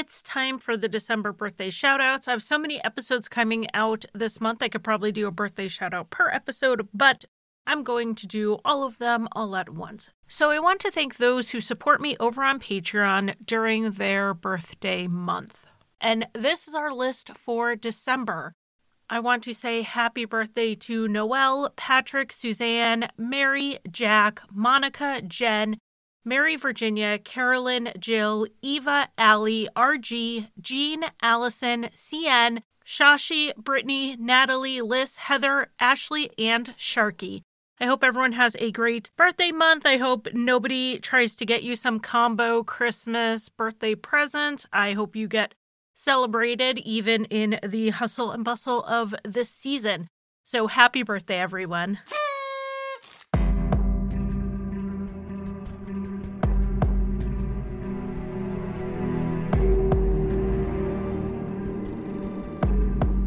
it's time for the December birthday shout outs. I have so many episodes coming out this month. I could probably do a birthday shout out per episode, but I'm going to do all of them all at once. So I want to thank those who support me over on Patreon during their birthday month. And this is our list for December. I want to say happy birthday to Noel, Patrick, Suzanne, Mary, Jack, Monica, Jen, Mary Virginia, Carolyn, Jill, Eva, Allie, RG, Jean, Allison, CN, Shashi, Brittany, Natalie, Liz, Heather, Ashley, and Sharky. I hope everyone has a great birthday month. I hope nobody tries to get you some combo Christmas birthday present. I hope you get celebrated even in the hustle and bustle of this season. So happy birthday, everyone.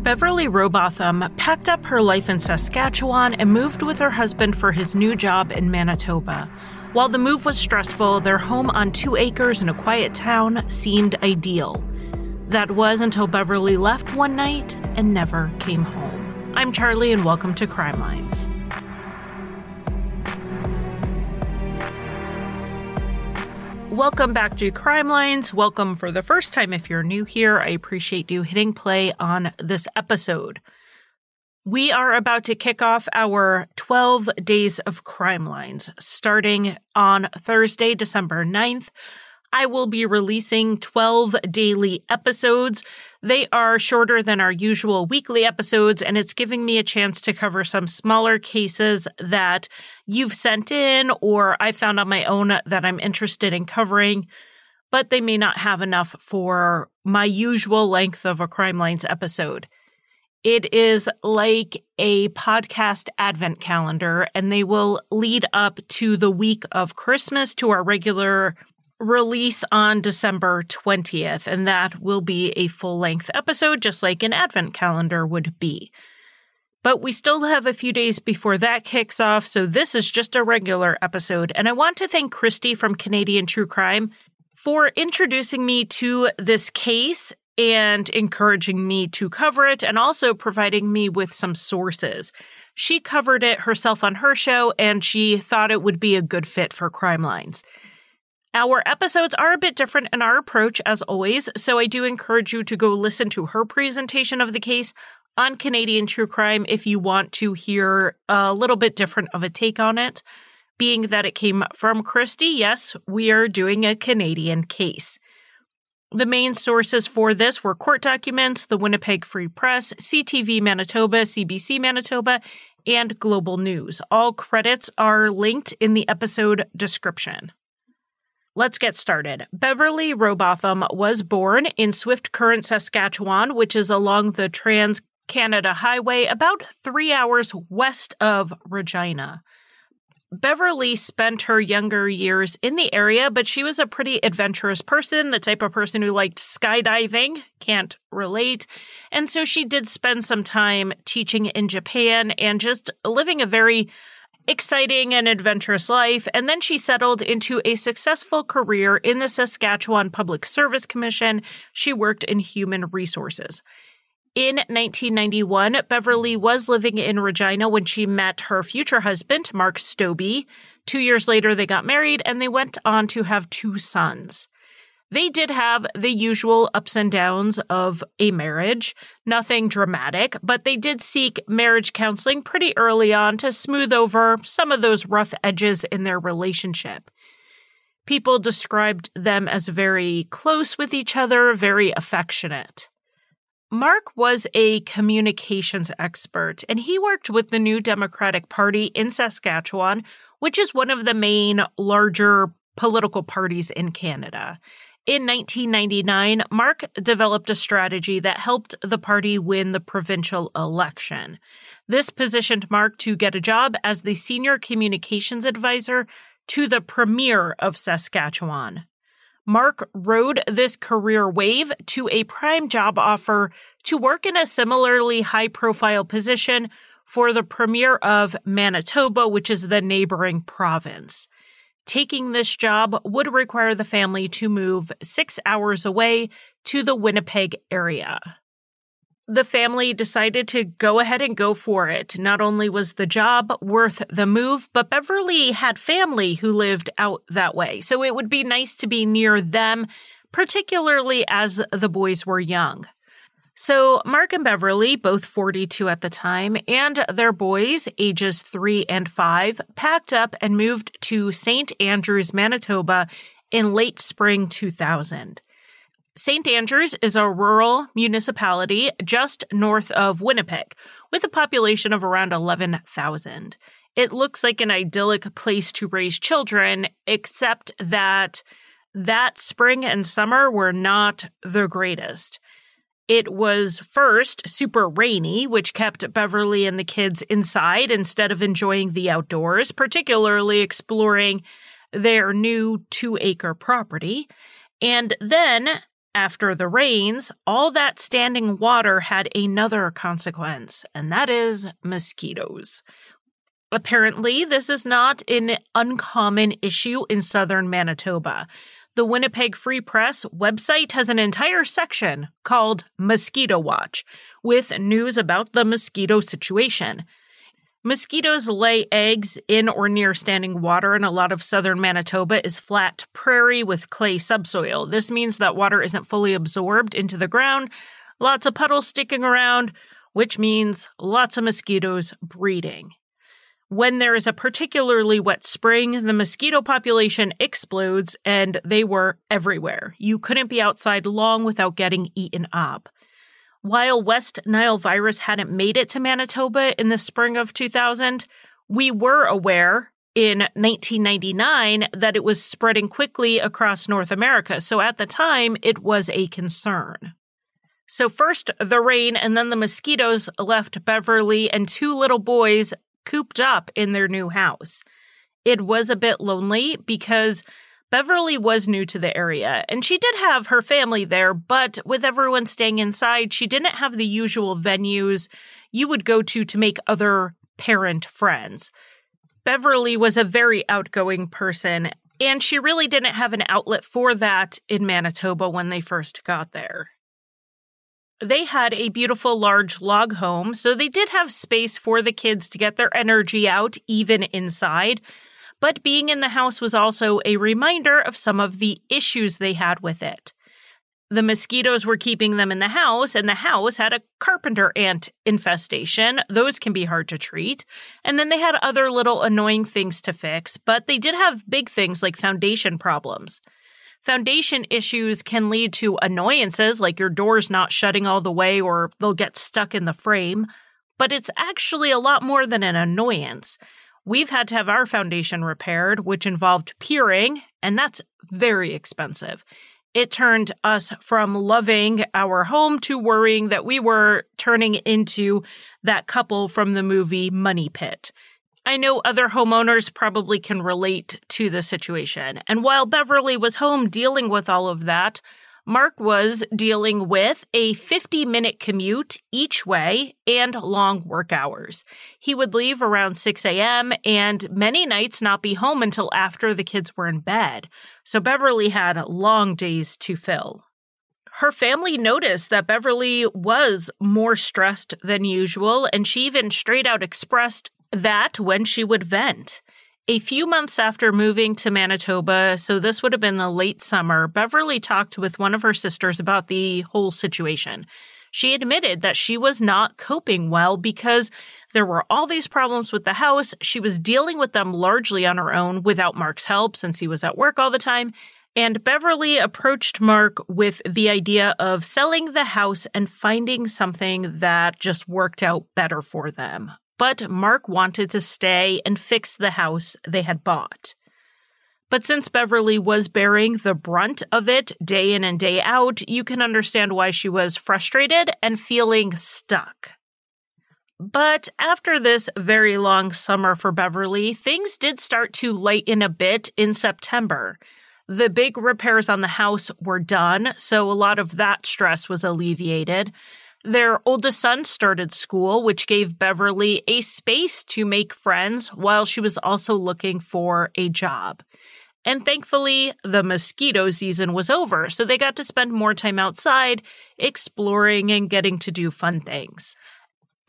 Beverly Rowbotham packed up her life in Saskatchewan and moved with her husband for his new job in Manitoba. While the move was stressful, their home on two acres in a quiet town seemed ideal. That was until Beverly left one night and never came home. I'm Charlie, and welcome to Crime Lines. Welcome back to Crime Lines. Welcome for the first time if you're new here. I appreciate you hitting play on this episode. We are about to kick off our 12 days of Crime Lines starting on Thursday, December 9th. I will be releasing 12 daily episodes. They are shorter than our usual weekly episodes, and it's giving me a chance to cover some smaller cases that you've sent in or I found on my own that I'm interested in covering, but they may not have enough for my usual length of a Crime Lines episode. It is like a podcast advent calendar, and they will lead up to the week of Christmas to our regular release on December 20th, and that will be a full length episode, just like an advent calendar would be. But we still have a few days before that kicks off, so this is just a regular episode. And I want to thank Christy from Canadian True Crime for introducing me to this case and encouraging me to cover it and also providing me with some sources. She covered it herself on her show and she thought it would be a good fit for Crime Lines. Our episodes are a bit different in our approach, as always, so I do encourage you to go listen to her presentation of the case on Canadian True Crime if you want to hear a little bit different of a take on it. Being that it came from Christy, yes, we are doing a Canadian case. The main sources for this were court documents, the Winnipeg Free Press, CTV Manitoba, CBC Manitoba, and Global News. All credits are linked in the episode description. Let's get started. Beverly Rowbotham was born in Swift Current, Saskatchewan, which is along the Trans Canada Highway, about three hours west of Regina. Beverly spent her younger years in the area, but she was a pretty adventurous person, the type of person who liked skydiving, can't relate. And so she did spend some time teaching in Japan and just living a very exciting and adventurous life, and then she settled into a successful career in the Saskatchewan Public Service Commission. She worked in human resources. In 1991, Beverly was living in Regina when she met her future husband, Mark Stobbe. Two years later, they got married and they went on to have two sons. They did have the usual ups and downs of a marriage, nothing dramatic, but they did seek marriage counseling pretty early on to smooth over some of those rough edges in their relationship. People described them as very close with each other, very affectionate. Mark was a communications expert, and he worked with the New Democratic Party in Saskatchewan, which is one of the main larger political parties in Canada. In 1999, Mark developed a strategy that helped the party win the provincial election. This positioned Mark to get a job as the senior communications advisor to the premier of Saskatchewan. Mark rode this career wave to a prime job offer to work in a similarly high profile position for the premier of Manitoba, which is the neighboring province. Taking this job would require the family to move six hours away to the Winnipeg area. The family decided to go ahead and go for it. Not only was the job worth the move, but Beverly had family who lived out that way. So it would be nice to be near them, particularly as the boys were young. So, Mark and Beverly, both 42 at the time, and their boys, ages three and five, packed up and moved to St. Andrews, Manitoba in late spring 2000. St. Andrews is a rural municipality just north of Winnipeg with a population of around 11,000. It looks like an idyllic place to raise children, except that that spring and summer were not the greatest. It was first super rainy, which kept Beverly and the kids inside instead of enjoying the outdoors, particularly exploring their new two acre property. And then, after the rains, all that standing water had another consequence, and that is mosquitoes. Apparently, this is not an uncommon issue in southern Manitoba. The Winnipeg Free Press website has an entire section called Mosquito Watch with news about the mosquito situation. Mosquitoes lay eggs in or near standing water, and a lot of southern Manitoba is flat prairie with clay subsoil. This means that water isn't fully absorbed into the ground, lots of puddles sticking around, which means lots of mosquitoes breeding. When there is a particularly wet spring, the mosquito population explodes and they were everywhere. You couldn't be outside long without getting eaten up. While West Nile virus hadn't made it to Manitoba in the spring of 2000, we were aware in 1999 that it was spreading quickly across North America. So at the time, it was a concern. So first the rain and then the mosquitoes left Beverly and two little boys cooped up in their new house. It was a bit lonely because Beverly was new to the area and she did have her family there, but with everyone staying inside, she didn't have the usual venues you would go to to make other parent friends. Beverly was a very outgoing person, and she really didn't have an outlet for that in Manitoba when they first got there. They had a beautiful large log home, so they did have space for the kids to get their energy out, even inside. But being in the house was also a reminder of some of the issues they had with it. The mosquitoes were keeping them in the house, and the house had a carpenter ant infestation. Those can be hard to treat. And then they had other little annoying things to fix, but they did have big things like foundation problems. Foundation issues can lead to annoyances like your door's not shutting all the way or they'll get stuck in the frame, but it's actually a lot more than an annoyance. We've had to have our foundation repaired, which involved piering, and that's very expensive. It turned us from loving our home to worrying that we were turning into that couple from the movie Money Pit. I know other homeowners probably can relate to the situation. And while Beverly was home dealing with all of that, Mark was dealing with a 50 minute commute each way and long work hours. He would leave around 6 a.m. and many nights not be home until after the kids were in bed. So Beverly had long days to fill. Her family noticed that Beverly was more stressed than usual, and she even straight out expressed that when she would vent. A few months after moving to Manitoba, so this would have been the late summer, Beverly talked with one of her sisters about the whole situation. She admitted that she was not coping well because there were all these problems with the house. She was dealing with them largely on her own without Mark's help since he was at work all the time. And Beverly approached Mark with the idea of selling the house and finding something that just worked out better for them but Mark wanted to stay and fix the house they had bought. But since Beverly was bearing the brunt of it day in and day out, you can understand why she was frustrated and feeling stuck. But after this very long summer for Beverly, things did start to lighten a bit in September. The big repairs on the house were done, so a lot of that stress was alleviated. Their oldest son started school, which gave Beverly a space to make friends while she was also looking for a job. And thankfully, the mosquito season was over, so they got to spend more time outside, exploring and getting to do fun things.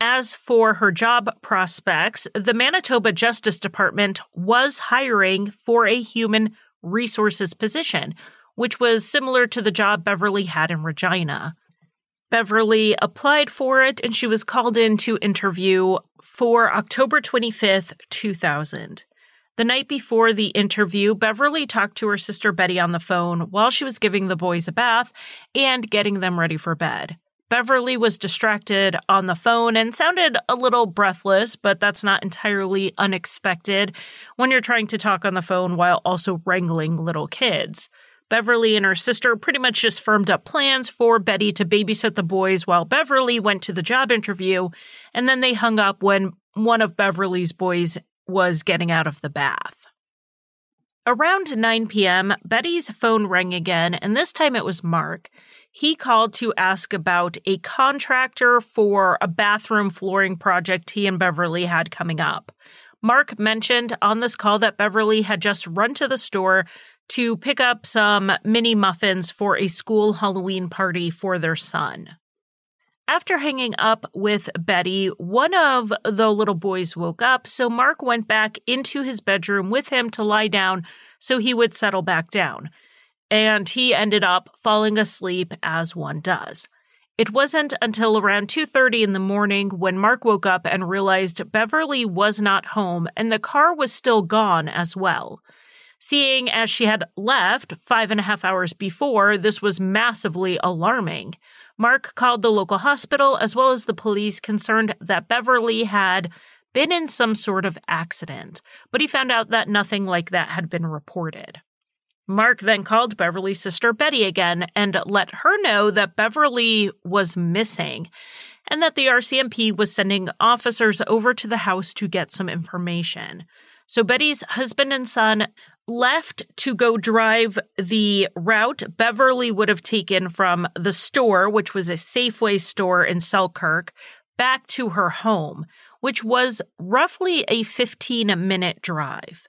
As for her job prospects, the Manitoba Justice Department was hiring for a human resources position, which was similar to the job Beverly had in Regina. Beverly applied for it and she was called in to interview for October 25th, 2000. The night before the interview, Beverly talked to her sister Betty on the phone while she was giving the boys a bath and getting them ready for bed. Beverly was distracted on the phone and sounded a little breathless, but that's not entirely unexpected when you're trying to talk on the phone while also wrangling little kids. Beverly and her sister pretty much just firmed up plans for Betty to babysit the boys while Beverly went to the job interview, and then they hung up when one of Beverly's boys was getting out of the bath. Around 9 p.m., Betty's phone rang again, and this time it was Mark. He called to ask about a contractor for a bathroom flooring project he and Beverly had coming up. Mark mentioned on this call that Beverly had just run to the store to pick up some mini muffins for a school Halloween party for their son. After hanging up with Betty, one of the little boys woke up, so Mark went back into his bedroom with him to lie down so he would settle back down. And he ended up falling asleep as one does. It wasn't until around 2:30 in the morning when Mark woke up and realized Beverly was not home and the car was still gone as well. Seeing as she had left five and a half hours before, this was massively alarming. Mark called the local hospital as well as the police concerned that Beverly had been in some sort of accident, but he found out that nothing like that had been reported. Mark then called Beverly's sister Betty again and let her know that Beverly was missing and that the RCMP was sending officers over to the house to get some information. So Betty's husband and son left to go drive the route Beverly would have taken from the store, which was a Safeway store in Selkirk, back to her home, which was roughly a 15 minute drive.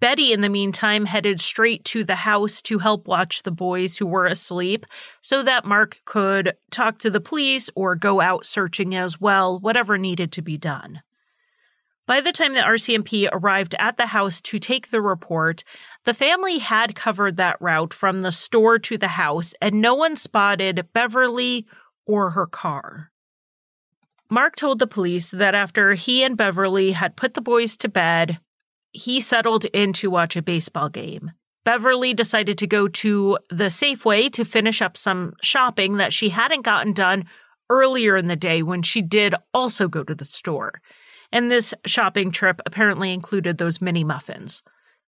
Betty, in the meantime, headed straight to the house to help watch the boys who were asleep so that Mark could talk to the police or go out searching as well, whatever needed to be done. By the time the RCMP arrived at the house to take the report, the family had covered that route from the store to the house, and no one spotted Beverly or her car. Mark told the police that after he and Beverly had put the boys to bed, he settled in to watch a baseball game. Beverly decided to go to the Safeway to finish up some shopping that she hadn't gotten done earlier in the day when she did also go to the store and this shopping trip apparently included those mini muffins.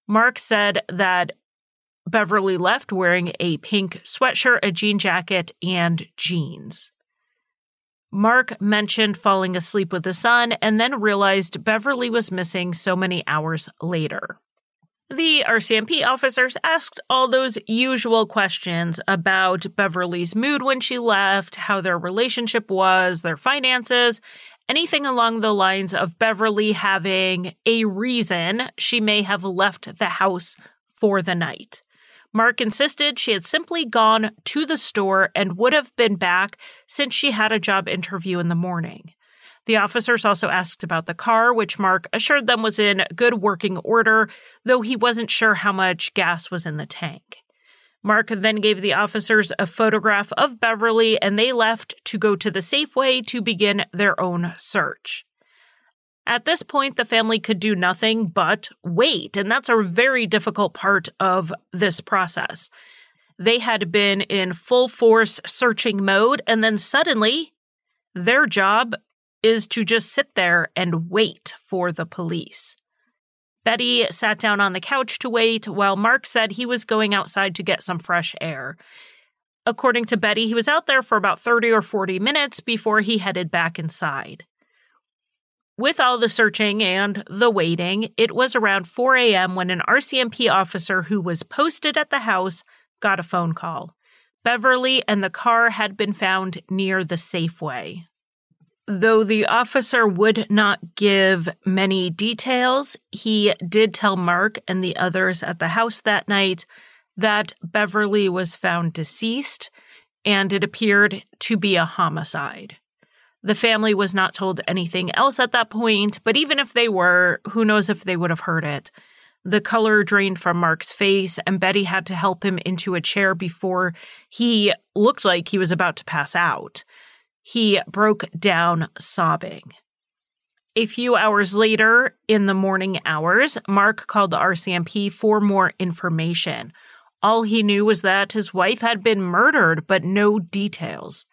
Mark said that Beverly left wearing a pink sweatshirt, a jean jacket, and jeans. Mark mentioned falling asleep with the son and then realized Beverly was missing so many hours later. The RCMP officers asked all those usual questions about Beverly's mood when she left, how their relationship was, their finances, anything along the lines of Beverly having a reason she may have left the house for the night. Mark insisted she had simply gone to the store and would have been back since she had a job interview in the morning. The officers also asked about the car, which Mark assured them was in good working order, though he wasn't sure how much gas was in the tank. Mark then gave the officers a photograph of Beverly and they left to go to the Safeway to begin their own search. At this point, the family could do nothing but wait, and that's a very difficult part of this process. They had been in full force searching mode, and then suddenly their job is to just sit there and wait for the police. Betty sat down on the couch to wait while Mark said he was going outside to get some fresh air. According to Betty, he was out there for about 30 or 40 minutes before he headed back inside. With all the searching and the waiting, it was around 4 a.m. when an RCMP officer who was posted at the house got a phone call. Beverly and the car had been found near the Safeway. Though the officer would not give many details, he did tell Mark and the others at the house that night that Beverly was found deceased and it appeared to be a homicide. The family was not told anything else at that point, but even if they were, who knows if they would have heard it. The color drained from Mark's face, and Betty had to help him into a chair before he looked like he was about to pass out. He broke down sobbing. A few hours later, in the morning hours, Mark called the RCMP for more information. All he knew was that his wife had been murdered, but no details.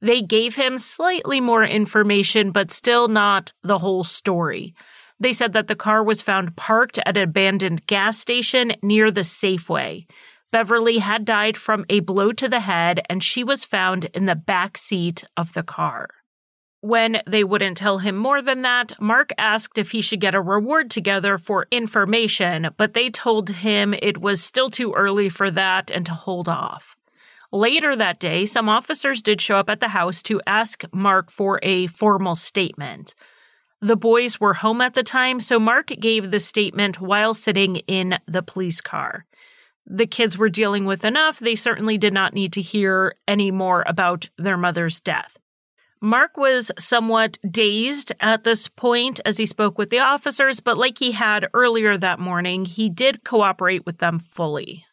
They gave him slightly more information, but still not the whole story. They said that the car was found parked at an abandoned gas station near the Safeway. Beverly had died from a blow to the head, and she was found in the back seat of the car. When they wouldn't tell him more than that, Mark asked if he should get a reward together for information, but they told him it was still too early for that and to hold off. Later that day, some officers did show up at the house to ask Mark for a formal statement. The boys were home at the time, so Mark gave the statement while sitting in the police car. The kids were dealing with enough, they certainly did not need to hear any more about their mother's death. Mark was somewhat dazed at this point as he spoke with the officers, but like he had earlier that morning, he did cooperate with them fully.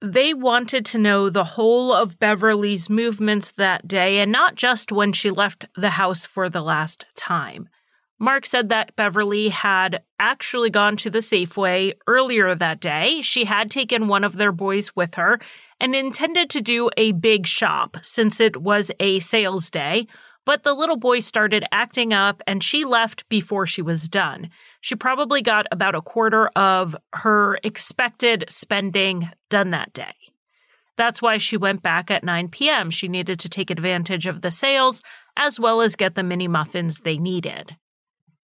They wanted to know the whole of Beverly's movements that day and not just when she left the house for the last time. Mark said that Beverly had actually gone to the Safeway earlier that day. She had taken one of their boys with her and intended to do a big shop since it was a sales day, but the little boy started acting up and she left before she was done. She probably got about a quarter of her expected spending done that day. That's why she went back at 9 p.m. She needed to take advantage of the sales as well as get the mini muffins they needed.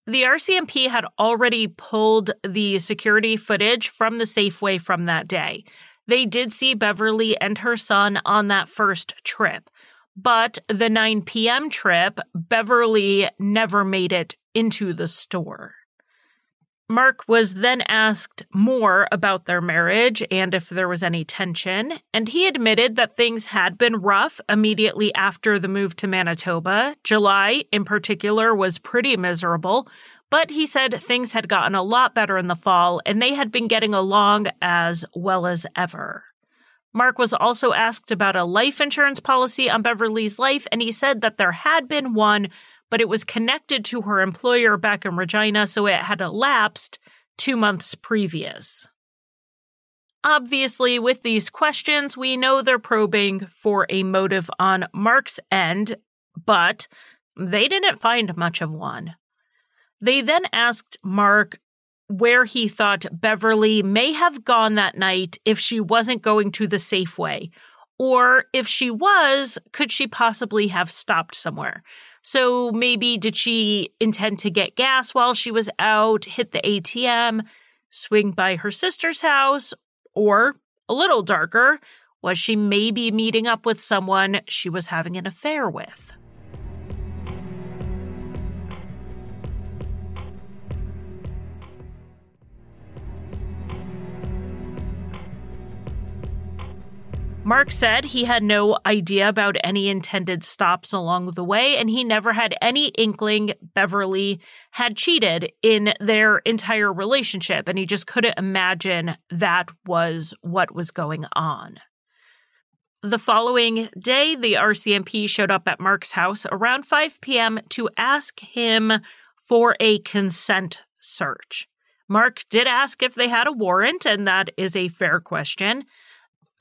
The RCMP had already pulled the security footage from the Safeway from that day. They did see Beverly and her son on that first trip. But the 9 p.m. trip, Beverly never made it into the store. Mark was then asked more about their marriage and if there was any tension, and he admitted that things had been rough immediately after the move to Manitoba. July, in particular, was pretty miserable, but he said things had gotten a lot better in the fall and they had been getting along as well as ever. Mark was also asked about a life insurance policy on Beverly's life, and he said that there had been one, but it was connected to her employer back in Regina, so it had elapsed two months previous. Obviously, with these questions, we know they're probing for a motive on Mark's end, but they didn't find much of one. They then asked Mark where he thought Beverly may have gone that night if she wasn't going to the Safeway. Or if she was, could she possibly have stopped somewhere? So maybe did she intend to get gas while she was out, hit the ATM, swing by her sister's house? Or, a little darker, was she maybe meeting up with someone she was having an affair with? Mark said he had no idea about any intended stops along the way, and he never had any inkling Beverly had cheated in their entire relationship, and he just couldn't imagine that was what was going on. The following day, the RCMP showed up at Mark's house around 5 p.m. to ask him for a consent search. Mark did ask if they had a warrant, and that is a fair question.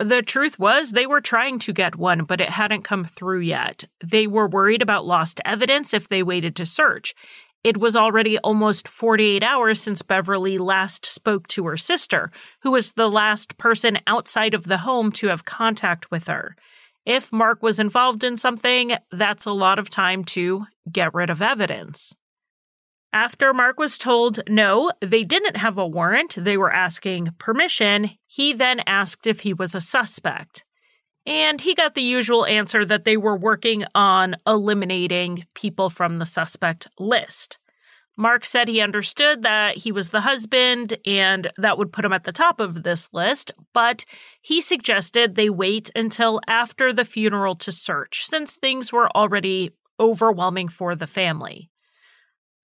The truth was, they were trying to get one, but it hadn't come through yet. They were worried about lost evidence if they waited to search. It was already almost 48 hours since Beverly last spoke to her sister, who was the last person outside of the home to have contact with her. If Mark was involved in something, that's a lot of time to get rid of evidence. After Mark was told no, they didn't have a warrant, they were asking permission, he then asked if he was a suspect. And he got the usual answer that they were working on eliminating people from the suspect list. Mark said he understood that he was the husband and that would put him at the top of this list, but he suggested they wait until after the funeral to search, since things were already overwhelming for the family.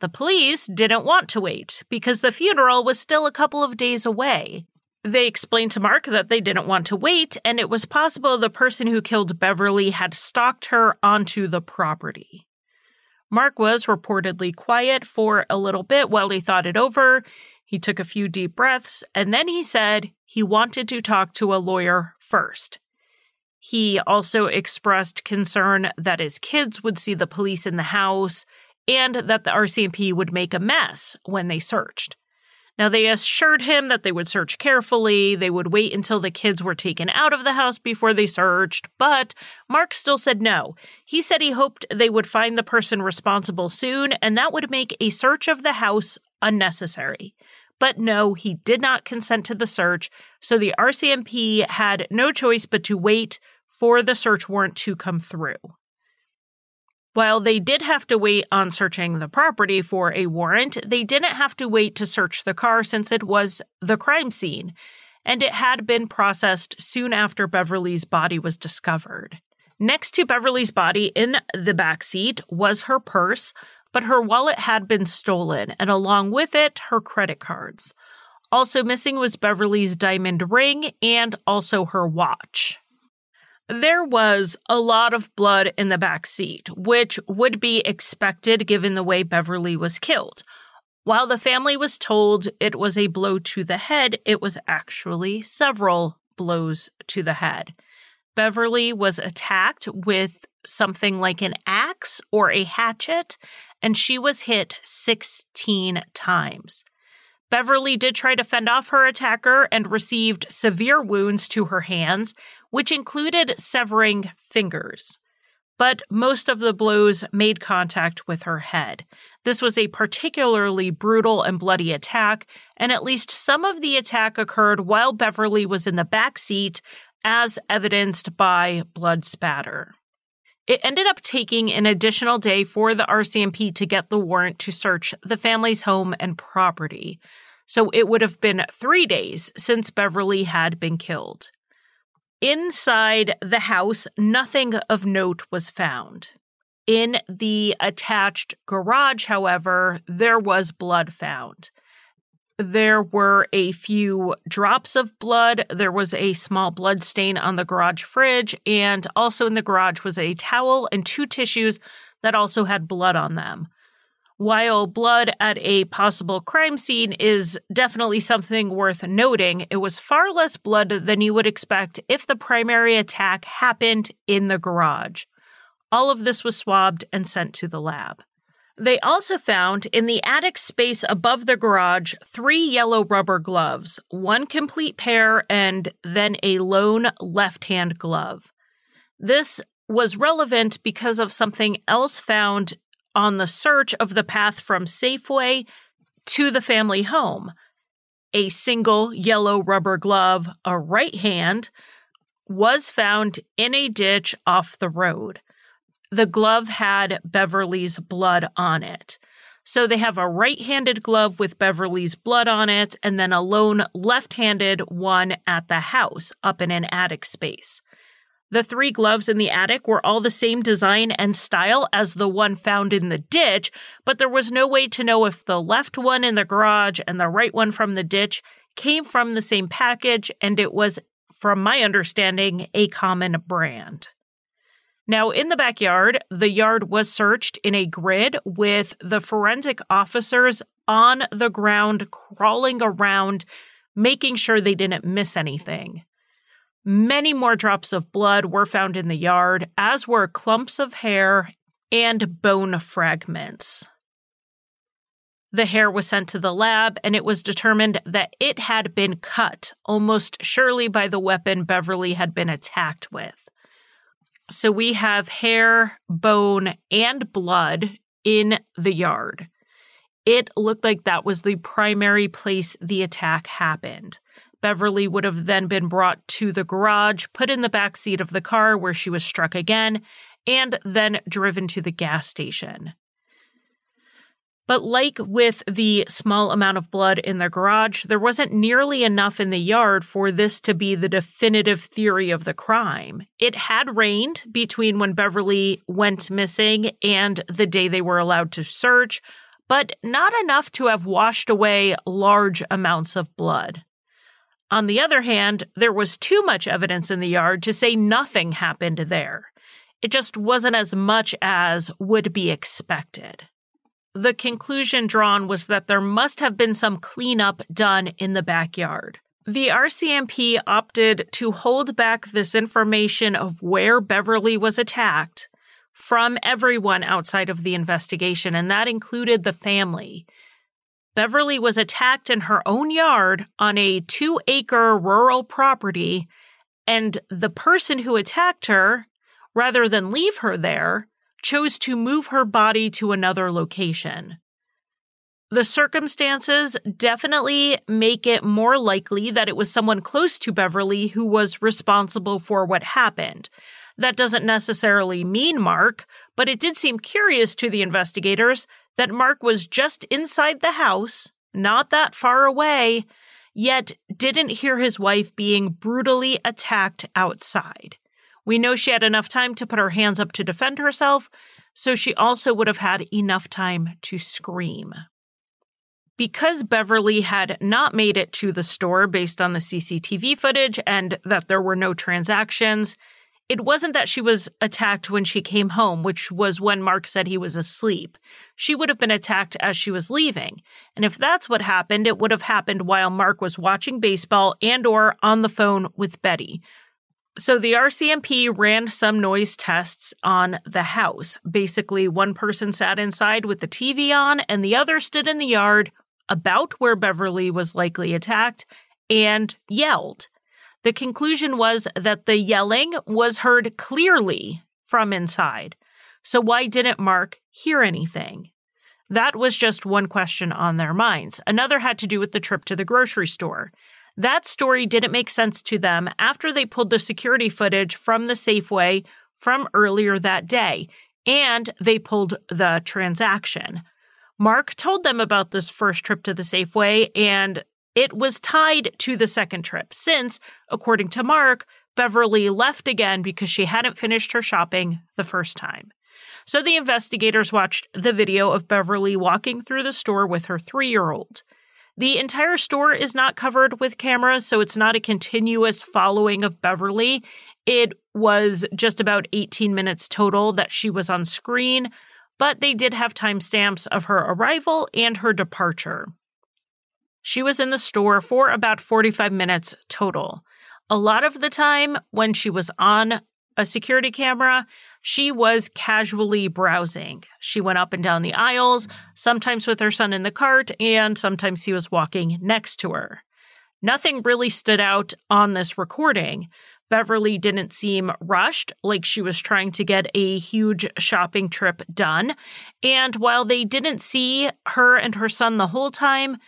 The police didn't want to wait because the funeral was still a couple of days away. They explained to Mark that they didn't want to wait, and it was possible the person who killed Beverly had stalked her onto the property. Mark was reportedly quiet for a little bit while he thought it over. He took a few deep breaths, and then he said he wanted to talk to a lawyer first. He also expressed concern that his kids would see the police in the house and that the RCMP would make a mess when they searched. Now, they assured him that they would search carefully, they would wait until the kids were taken out of the house before they searched, but Mark still said no. He said he hoped they would find the person responsible soon, and that would make a search of the house unnecessary. But no, he did not consent to the search, so the RCMP had no choice but to wait for the search warrant to come through. While they did have to wait on searching the property for a warrant, they didn't have to wait to search the car since it was the crime scene, and it had been processed soon after Beverly's body was discovered. Next to Beverly's body in the back seat was her purse, but her wallet had been stolen, and along with it, her credit cards. Also missing was Beverly's diamond ring and also her watch. There was a lot of blood in the back seat, which would be expected given the way Beverly was killed. While the family was told it was a blow to the head, it was actually several blows to the head. Beverly was attacked with something like an axe or a hatchet, and she was hit 16 times. Beverly did try to fend off her attacker and received severe wounds to her hands, which included severing fingers. But most of the blows made contact with her head. This was a particularly brutal and bloody attack, and at least some of the attack occurred while Beverly was in the back seat, as evidenced by blood spatter. It ended up taking an additional day for the RCMP to get the warrant to search the family's home and property. So it would have been three days since Beverly had been killed. Inside the house, nothing of note was found. In the attached garage, however, there was blood found. There were a few drops of blood. There was a small blood stain on the garage fridge, and also in the garage was a towel and two tissues that also had blood on them. While blood at a possible crime scene is definitely something worth noting, it was far less blood than you would expect if the primary attack happened in the garage. All of this was swabbed and sent to the lab. They also found in the attic space above the garage three yellow rubber gloves, one complete pair, and then a lone left hand glove. This was relevant because of something else found on the search of the path from Safeway to the family home. A single yellow rubber glove, a right hand, was found in a ditch off the road. The glove had Beverly's blood on it. So they have a right handed glove with Beverly's blood on it, and then a lone left handed one at the house up in an attic space. The three gloves in the attic were all the same design and style as the one found in the ditch, but there was no way to know if the left one in the garage and the right one from the ditch came from the same package, and it was, from my understanding, a common brand. Now, in the backyard, the yard was searched in a grid with the forensic officers on the ground, crawling around, making sure they didn't miss anything. Many more drops of blood were found in the yard, as were clumps of hair and bone fragments. The hair was sent to the lab, and it was determined that it had been cut, almost surely by the weapon Beverly had been attacked with. So we have hair, bone, and blood in the yard. It looked like that was the primary place the attack happened. Beverly would have then been brought to the garage, put in the back seat of the car where she was struck again, and then driven to the gas station. But like with the small amount of blood in the garage, there wasn't nearly enough in the yard for this to be the definitive theory of the crime. It had rained between when Beverly went missing and the day they were allowed to search, but not enough to have washed away large amounts of blood. On the other hand, there was too much evidence in the yard to say nothing happened there. It just wasn't as much as would be expected the conclusion drawn was that there must have been some cleanup done in the backyard. The RCMP opted to hold back this information of where Beverly was attacked from everyone outside of the investigation, and that included the family. Beverly was attacked in her own yard on a two acre rural property, and the person who attacked her, rather than leave her there, chose to move her body to another location. The circumstances definitely make it more likely that it was someone close to Beverly who was responsible for what happened. That doesn't necessarily mean Mark, but it did seem curious to the investigators that Mark was just inside the house, not that far away, yet didn't hear his wife being brutally attacked outside. We know she had enough time to put her hands up to defend herself, so she also would have had enough time to scream. Because Beverly had not made it to the store based on the CCTV footage and that there were no transactions, it wasn't that she was attacked when she came home, which was when Mark said he was asleep. She would have been attacked as she was leaving. And if that's what happened, it would have happened while Mark was watching baseball and or on the phone with Betty. So the RCMP ran some noise tests on the house. Basically, one person sat inside with the TV on, and the other stood in the yard about where Beverly was likely attacked and yelled. The conclusion was that the yelling was heard clearly from inside. So, why didn't Mark hear anything? That was just one question on their minds. Another had to do with the trip to the grocery store. That story didn't make sense to them after they pulled the security footage from the Safeway from earlier that day, and they pulled the transaction. Mark told them about this first trip to the Safeway, and it was tied to the second trip, since, according to Mark, Beverly left again because she hadn't finished her shopping the first time. So the investigators watched the video of Beverly walking through the store with her three year old. The entire store is not covered with cameras, so it's not a continuous following of Beverly. It was just about 18 minutes total that she was on screen, but they did have timestamps of her arrival and her departure. She was in the store for about 45 minutes total. A lot of the time when she was on a security camera, she was casually browsing. She went up and down the aisles, sometimes with her son in the cart, and sometimes he was walking next to her. Nothing really stood out on this recording. Beverly didn't seem rushed, like she was trying to get a huge shopping trip done. And while they didn't see her and her son the whole time,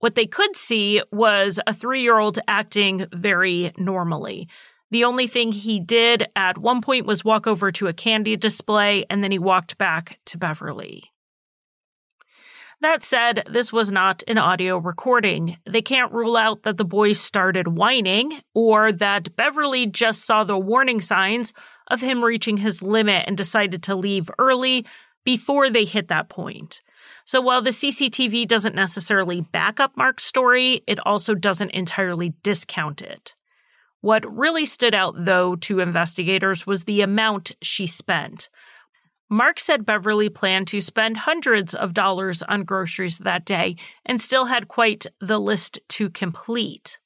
what they could see was a three year old acting very normally. The only thing he did at one point was walk over to a candy display and then he walked back to Beverly. That said, this was not an audio recording. They can't rule out that the boy started whining or that Beverly just saw the warning signs of him reaching his limit and decided to leave early before they hit that point. So while the CCTV doesn't necessarily back up Mark's story, it also doesn't entirely discount it. What really stood out, though, to investigators was the amount she spent. Mark said Beverly planned to spend hundreds of dollars on groceries that day and still had quite the list to complete.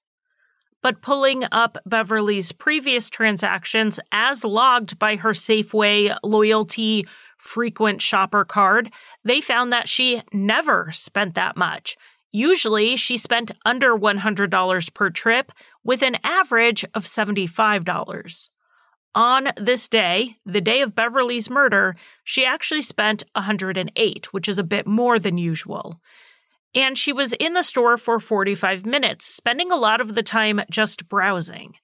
But pulling up Beverly's previous transactions as logged by her Safeway loyalty frequent shopper card, they found that she never spent that much. Usually, she spent under $100 per trip, with an average of $75. On this day, the day of Beverly's murder, she actually spent 108, which is a bit more than usual. and she was in the store for 45 minutes, spending a lot of the time just browsing.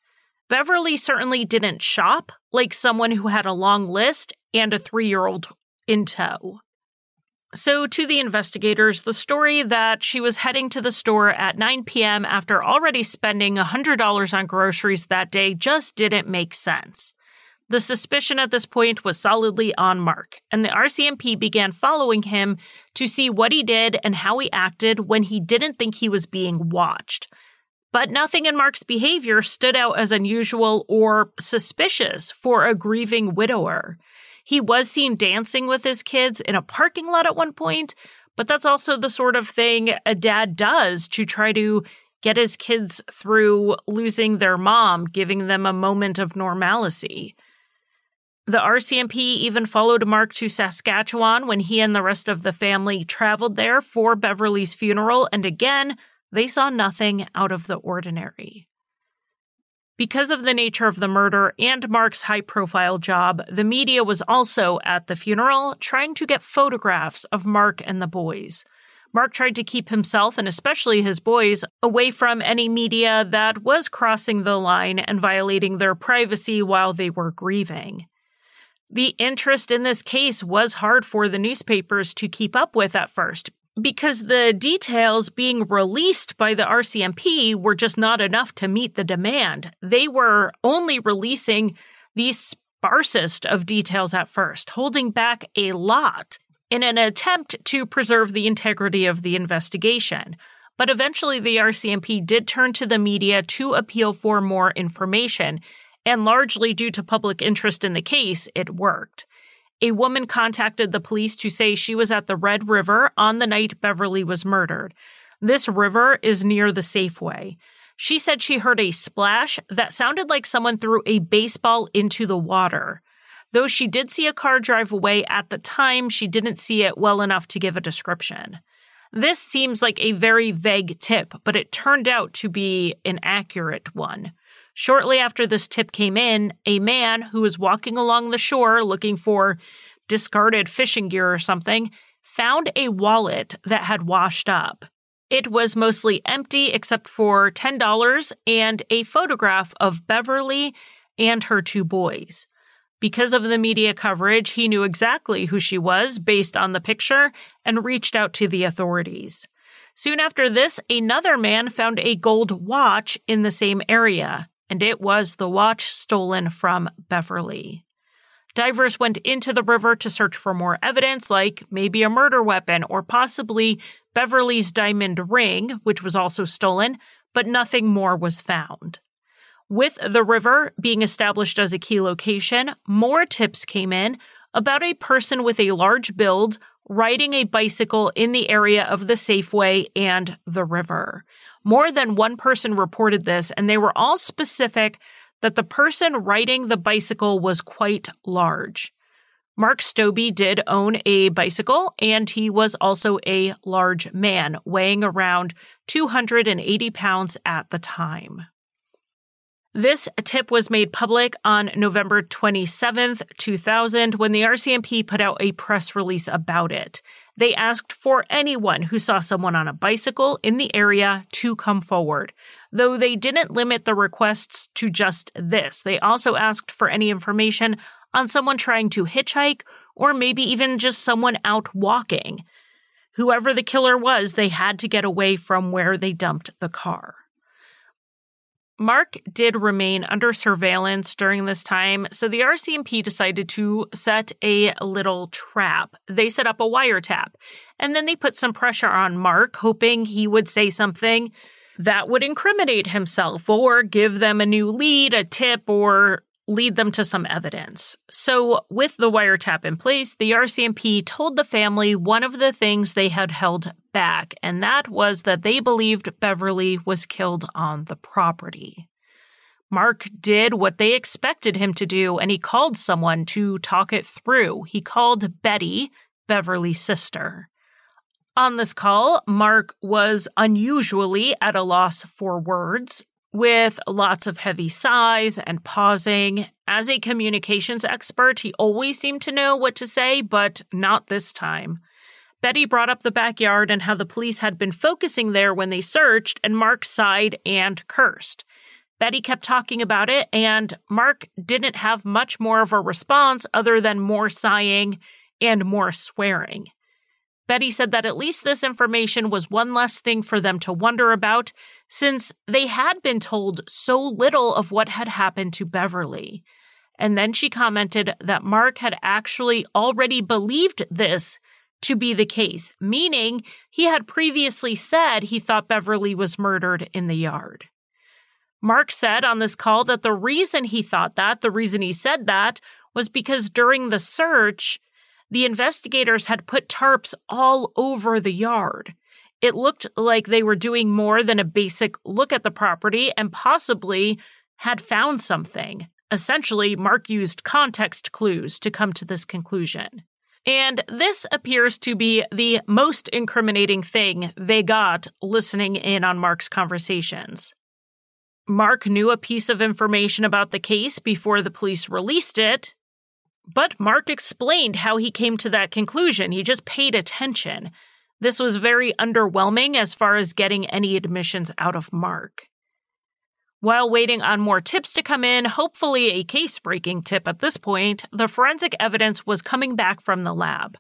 Beverly certainly didn't shop like someone who had a long list and a three year old in tow. So, to the investigators, the story that she was heading to the store at 9 p.m. after already spending $100 on groceries that day just didn't make sense. The suspicion at this point was solidly on Mark, and the RCMP began following him to see what he did and how he acted when he didn't think he was being watched. But nothing in Mark's behavior stood out as unusual or suspicious for a grieving widower. He was seen dancing with his kids in a parking lot at one point, but that's also the sort of thing a dad does to try to get his kids through losing their mom, giving them a moment of normalcy. The RCMP even followed Mark to Saskatchewan when he and the rest of the family traveled there for Beverly's funeral, and again, they saw nothing out of the ordinary. Because of the nature of the murder and Mark's high profile job, the media was also at the funeral trying to get photographs of Mark and the boys. Mark tried to keep himself and especially his boys away from any media that was crossing the line and violating their privacy while they were grieving. The interest in this case was hard for the newspapers to keep up with at first because the details being released by the RCMP were just not enough to meet the demand. They were only releasing the sparsest of details at first, holding back a lot in an attempt to preserve the integrity of the investigation. But eventually, the RCMP did turn to the media to appeal for more information, and largely due to public interest in the case, it worked. A woman contacted the police to say she was at the Red River on the night Beverly was murdered. This river is near the Safeway. She said she heard a splash that sounded like someone threw a baseball into the water. Though she did see a car drive away at the time, she didn't see it well enough to give a description. This seems like a very vague tip, but it turned out to be an accurate one. Shortly after this tip came in, a man who was walking along the shore looking for discarded fishing gear or something found a wallet that had washed up. It was mostly empty except for $10 and a photograph of Beverly and her two boys. Because of the media coverage, he knew exactly who she was based on the picture and reached out to the authorities. Soon after this, another man found a gold watch in the same area and it was the watch stolen from Beverly. Divers went into the river to search for more evidence, like maybe a murder weapon or possibly Beverly's diamond ring, which was also stolen, but nothing more was found. With the river being established as a key location, more tips came in about a person with a large build riding a bicycle in the area of the Safeway and the river. More than one person reported this, and they were all specific that the person riding the bicycle was quite large. Mark Stobbe did own a bicycle, and he was also a large man, weighing around 280 pounds at the time. This tip was made public on November 27th, 2000, when the RCMP put out a press release about it. They asked for anyone who saw someone on a bicycle in the area to come forward. Though they didn't limit the requests to just this, they also asked for any information on someone trying to hitchhike or maybe even just someone out walking. Whoever the killer was, they had to get away from where they dumped the car. Mark did remain under surveillance during this time, so the RCMP decided to set a little trap. They set up a wiretap, and then they put some pressure on Mark, hoping he would say something that would incriminate himself or give them a new lead, a tip, or lead them to some evidence. So, with the wiretap in place, the RCMP told the family one of the things they had held back, and that was that they believed Beverly was killed on the property. Mark did what they expected him to do, and he called someone to talk it through. He called Betty, Beverly's sister. On this call, Mark was unusually at a loss for words with lots of heavy sighs and pausing. As a communications expert, he always seemed to know what to say, but not this time. Betty brought up the backyard and how the police had been focusing there when they searched, and Mark sighed and cursed. Betty kept talking about it, and Mark didn't have much more of a response other than more sighing and more swearing. Betty said that at least this information was one less thing for them to wonder about, since they had been told so little of what had happened to Beverly. And then she commented that Mark had actually already believed this to be the case, meaning he had previously said he thought Beverly was murdered in the yard. Mark said on this call that the reason he thought that, the reason he said that, was because during the search, the investigators had put tarps all over the yard. It looked like they were doing more than a basic look at the property and possibly had found something. Essentially, Mark used context clues to come to this conclusion. And this appears to be the most incriminating thing they got listening in on Mark's conversations. Mark knew a piece of information about the case before the police released it, but Mark explained how he came to that conclusion. He just paid attention. This was very underwhelming as far as getting any admissions out of Mark. While waiting on more tips to come in, hopefully a case breaking tip at this point, the forensic evidence was coming back from the lab.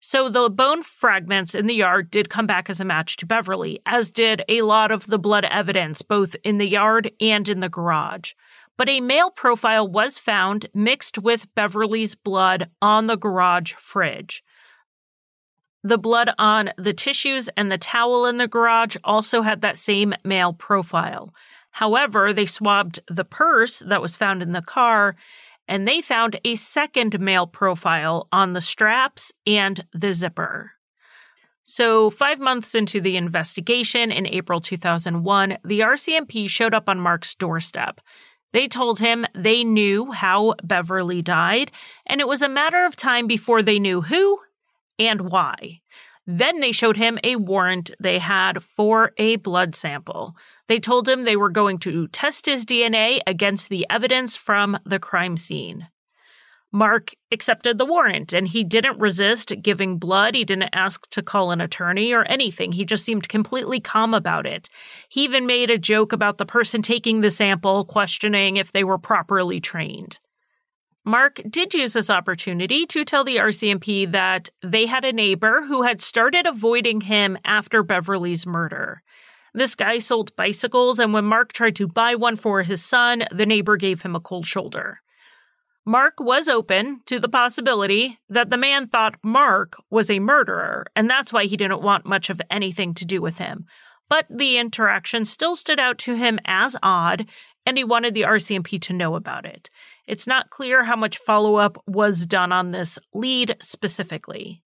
So the bone fragments in the yard did come back as a match to Beverly, as did a lot of the blood evidence, both in the yard and in the garage. But a male profile was found mixed with Beverly's blood on the garage fridge. The blood on the tissues and the towel in the garage also had that same male profile. However, they swabbed the purse that was found in the car and they found a second male profile on the straps and the zipper. So, five months into the investigation in April 2001, the RCMP showed up on Mark's doorstep. They told him they knew how Beverly died, and it was a matter of time before they knew who and why. Then they showed him a warrant they had for a blood sample. They told him they were going to test his DNA against the evidence from the crime scene. Mark accepted the warrant and he didn't resist giving blood. He didn't ask to call an attorney or anything. He just seemed completely calm about it. He even made a joke about the person taking the sample, questioning if they were properly trained. Mark did use this opportunity to tell the RCMP that they had a neighbor who had started avoiding him after Beverly's murder. This guy sold bicycles, and when Mark tried to buy one for his son, the neighbor gave him a cold shoulder. Mark was open to the possibility that the man thought Mark was a murderer, and that's why he didn't want much of anything to do with him. But the interaction still stood out to him as odd, and he wanted the RCMP to know about it. It's not clear how much follow up was done on this lead specifically.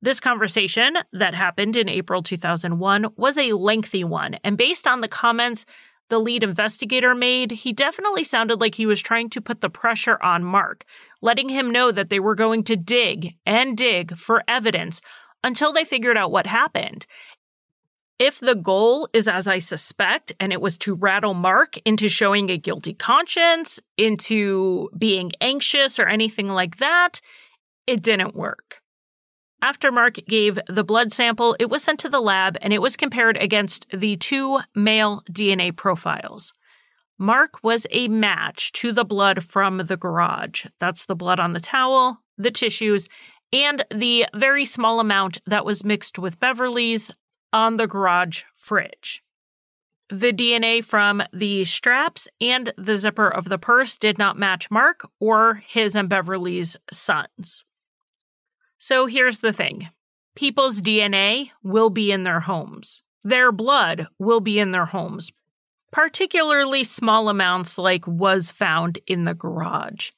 This conversation that happened in April 2001 was a lengthy one, and based on the comments the lead investigator made, he definitely sounded like he was trying to put the pressure on Mark, letting him know that they were going to dig and dig for evidence until they figured out what happened. If the goal is as I suspect, and it was to rattle Mark into showing a guilty conscience, into being anxious or anything like that, it didn't work. After Mark gave the blood sample, it was sent to the lab and it was compared against the two male DNA profiles. Mark was a match to the blood from the garage. That's the blood on the towel, the tissues, and the very small amount that was mixed with Beverly's on the garage fridge. The DNA from the straps and the zipper of the purse did not match Mark or his and Beverly's sons. So here's the thing people's DNA will be in their homes, their blood will be in their homes, particularly small amounts like was found in the garage.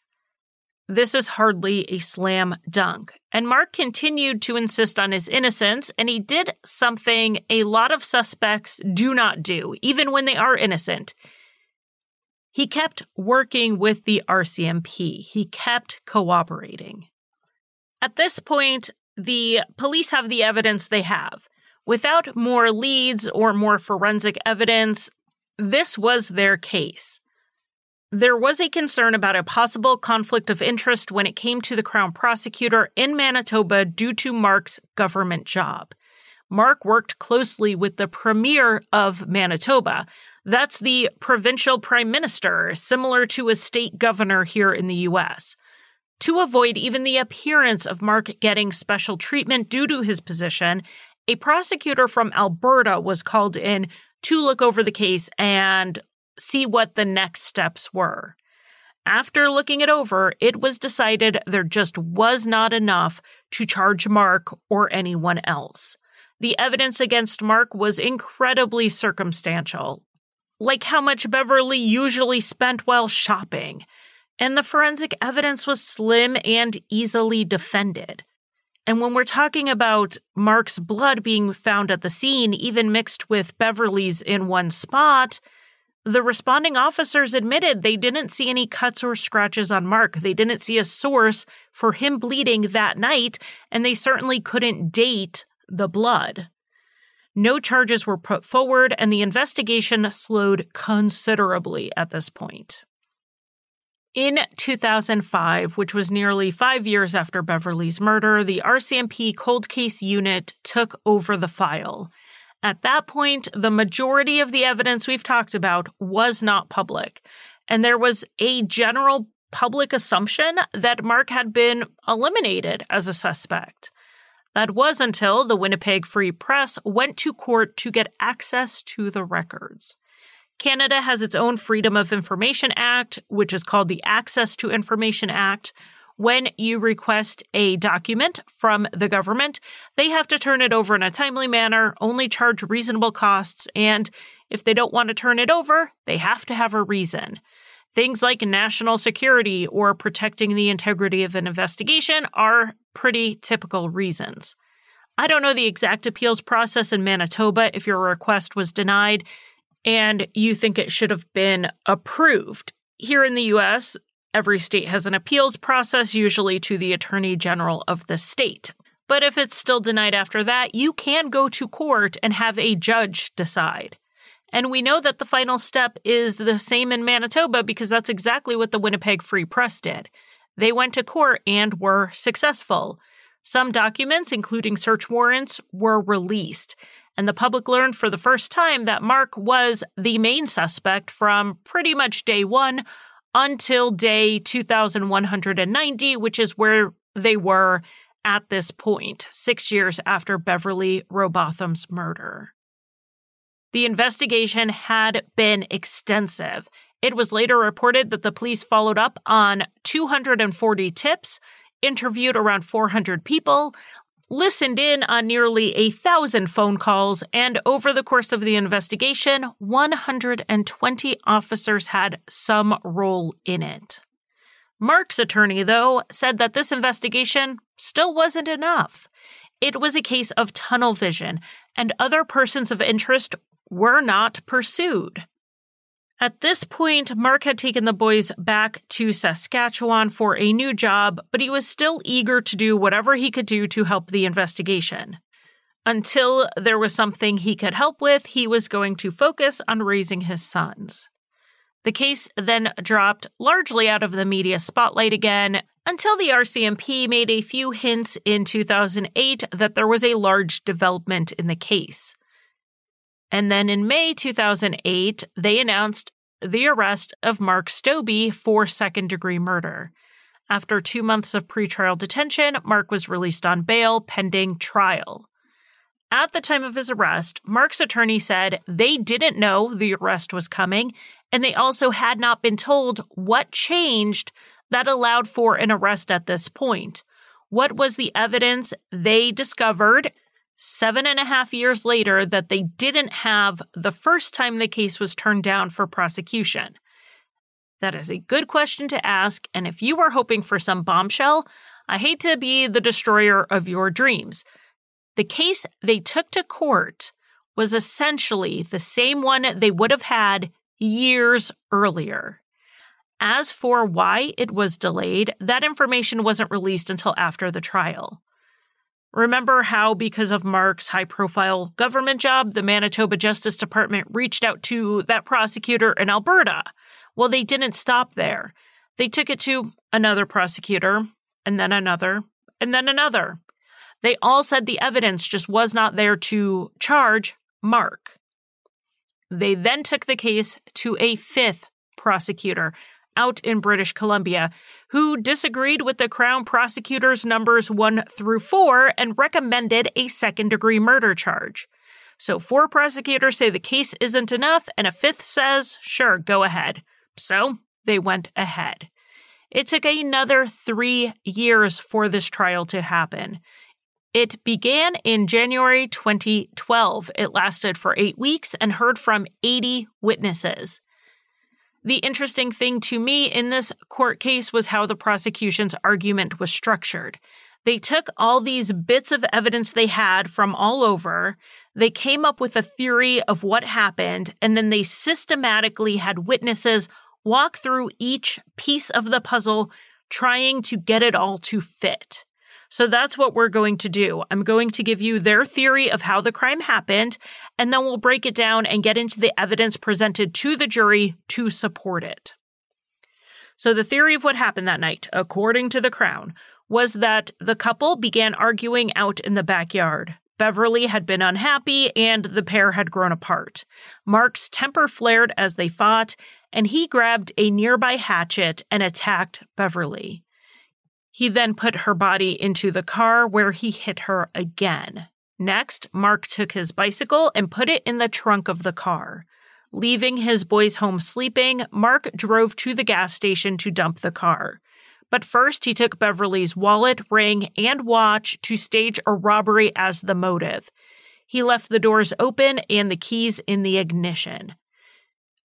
This is hardly a slam dunk. And Mark continued to insist on his innocence, and he did something a lot of suspects do not do, even when they are innocent. He kept working with the RCMP, he kept cooperating. At this point, the police have the evidence they have. Without more leads or more forensic evidence, this was their case. There was a concern about a possible conflict of interest when it came to the Crown prosecutor in Manitoba due to Mark's government job. Mark worked closely with the Premier of Manitoba. That's the provincial prime minister, similar to a state governor here in the US. To avoid even the appearance of Mark getting special treatment due to his position, a prosecutor from Alberta was called in to look over the case and see what the next steps were. After looking it over, it was decided there just was not enough to charge Mark or anyone else. The evidence against Mark was incredibly circumstantial, like how much Beverly usually spent while shopping, and the forensic evidence was slim and easily defended. And when we're talking about Mark's blood being found at the scene, even mixed with Beverly's in one spot, the responding officers admitted they didn't see any cuts or scratches on Mark. They didn't see a source for him bleeding that night, and they certainly couldn't date the blood. No charges were put forward, and the investigation slowed considerably at this point. In 2005, which was nearly five years after Beverly's murder, the RCMP cold case unit took over the file. At that point, the majority of the evidence we've talked about was not public, and there was a general public assumption that Mark had been eliminated as a suspect. That was until the Winnipeg Free Press went to court to get access to the records. Canada has its own Freedom of Information Act, which is called the Access to Information Act. When you request a document from the government, they have to turn it over in a timely manner, only charge reasonable costs, and if they don't want to turn it over, they have to have a reason. Things like national security or protecting the integrity of an investigation are pretty typical reasons. I don't know the exact appeals process in Manitoba if your request was denied and you think it should have been approved. Here in the US, every state has an appeals process, usually to the Attorney General of the state. But if it's still denied after that, you can go to court and have a judge decide. And we know that the final step is the same in Manitoba because that's exactly what the Winnipeg Free Press did. They went to court and were successful. Some documents, including search warrants, were released and the public learned for the first time that Mark was the main suspect from pretty much day one until day 2190, which is where they were at this point, six years after Beverly Rowbotham's murder. The investigation had been extensive. It was later reported that the police followed up on 240 tips, interviewed around 400 people, listened in on nearly a thousand phone calls, and over the course of the investigation, 120 officers had some role in it. Mark's attorney, though, said that this investigation still wasn't enough. It was a case of tunnel vision, and other persons of interest were not pursued. At this point, Mark had taken the boys back to Saskatchewan for a new job, but he was still eager to do whatever he could do to help the investigation. Until there was something he could help with, he was going to focus on raising his sons. The case then dropped largely out of the media spotlight again until the RCMP made a few hints in 2008 that there was a large development in the case. And then in May 2008, they announced the arrest of Mark Stobbe for second degree murder. After two months of pretrial detention, Mark was released on bail pending trial. At the time of his arrest, Mark's attorney said they didn't know the arrest was coming, and they also had not been told what changed that allowed for an arrest at this point. What was the evidence they discovered seven and a half years later that they didn't have the first time the case was turned down for prosecution? That is a good question to ask. And if you are hoping for some bombshell, I hate to be the destroyer of your dreams. The case they took to court was essentially the same one they would have had years earlier. As for why it was delayed, that information wasn't released until after the trial. Remember how, because of Mark's high profile government job, the Manitoba Justice Department reached out to that prosecutor in Alberta? Well, they didn't stop there. They took it to another prosecutor, and then another, and then another. They all said the evidence just was not there to charge Mark. They then took the case to a fifth prosecutor out in British Columbia who disagreed with the Crown prosecutor's numbers one through four and recommended a second degree murder charge. So four prosecutors say the case isn't enough, and a fifth says, sure, go ahead. So they went ahead. It took another three years for this trial to happen. It began in January 2012. It lasted for eight weeks and heard from 80 witnesses. The interesting thing to me in this court case was how the prosecution's argument was structured. They took all these bits of evidence they had from all over, they came up with a theory of what happened, and then they systematically had witnesses walk through each piece of the puzzle, trying to get it all to fit. So that's what we're going to do. I'm going to give you their theory of how the crime happened, and then we'll break it down and get into the evidence presented to the jury to support it. So, the theory of what happened that night, according to the Crown, was that the couple began arguing out in the backyard. Beverly had been unhappy and the pair had grown apart. Mark's temper flared as they fought, and he grabbed a nearby hatchet and attacked Beverly. He then put her body into the car where he hit her again. Next, Mark took his bicycle and put it in the trunk of the car. Leaving his boys home sleeping, Mark drove to the gas station to dump the car. But first, he took Beverly's wallet, ring, and watch to stage a robbery as the motive. He left the doors open and the keys in the ignition.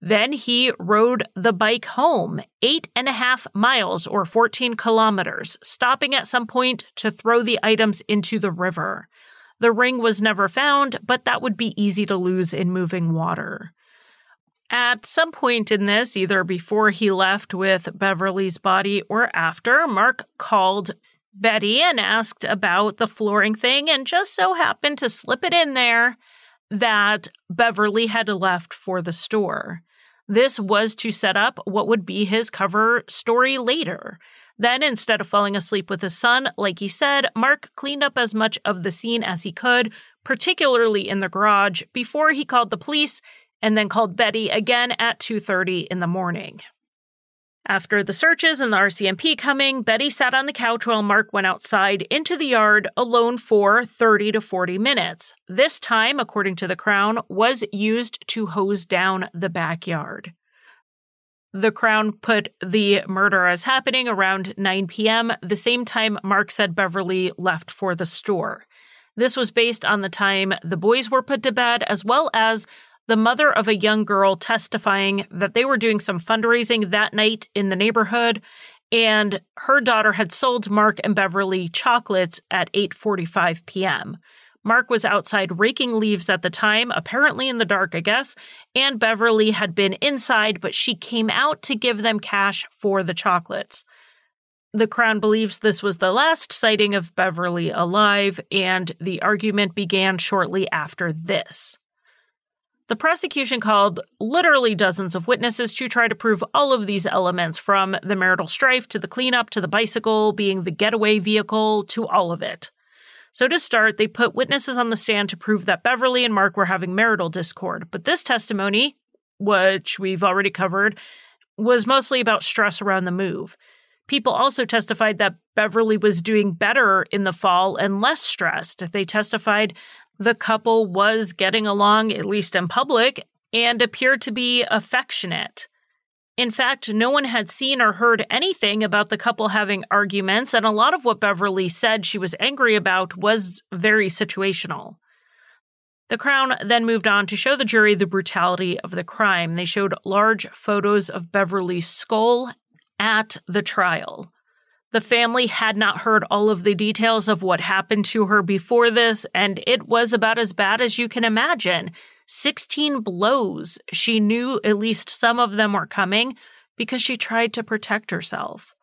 Then he rode the bike home, eight and a half miles or 14 kilometers, stopping at some point to throw the items into the river. The ring was never found, but that would be easy to lose in moving water. At some point in this, either before he left with Beverly's body or after, Mark called Betty and asked about the flooring thing and just so happened to slip it in there that Beverly had left for the store. This was to set up what would be his cover story later. Then, instead of falling asleep with his son, like he said, Mark cleaned up as much of the scene as he could, particularly in the garage, before he called the police and then called Betty again at 2:30 in the morning. After the searches and the RCMP coming, Betty sat on the couch while Mark went outside into the yard alone for 30 to 40 minutes. This time, according to the Crown, was used to hose down the backyard. The Crown put the murder as happening around 9 p.m., the same time Mark said Beverly left for the store. This was based on the time the boys were put to bed, as well as the mother of a young girl testifying that they were doing some fundraising that night in the neighborhood and her daughter had sold Mark and Beverly chocolates at 8:45 p.m. Mark was outside raking leaves at the time, apparently in the dark, I guess, and Beverly had been inside, but she came out to give them cash for the chocolates. The Crown believes this was the last sighting of Beverly alive, and the argument began shortly after this. The prosecution called literally dozens of witnesses to try to prove all of these elements from the marital strife to the cleanup to the bicycle being the getaway vehicle to all of it. So, to start, they put witnesses on the stand to prove that Beverly and Mark were having marital discord. But this testimony, which we've already covered, was mostly about stress around the move. People also testified that Beverly was doing better in the fall and less stressed. They testified the couple was getting along, at least in public, and appeared to be affectionate. In fact, no one had seen or heard anything about the couple having arguments, and a lot of what Beverly said she was angry about was very situational. The Crown then moved on to show the jury the brutality of the crime. They showed large photos of Beverly's skull at the trial. The family had not heard all of the details of what happened to her before this, and it was about as bad as you can imagine. 16 blows. She knew at least some of them were coming because she tried to protect herself.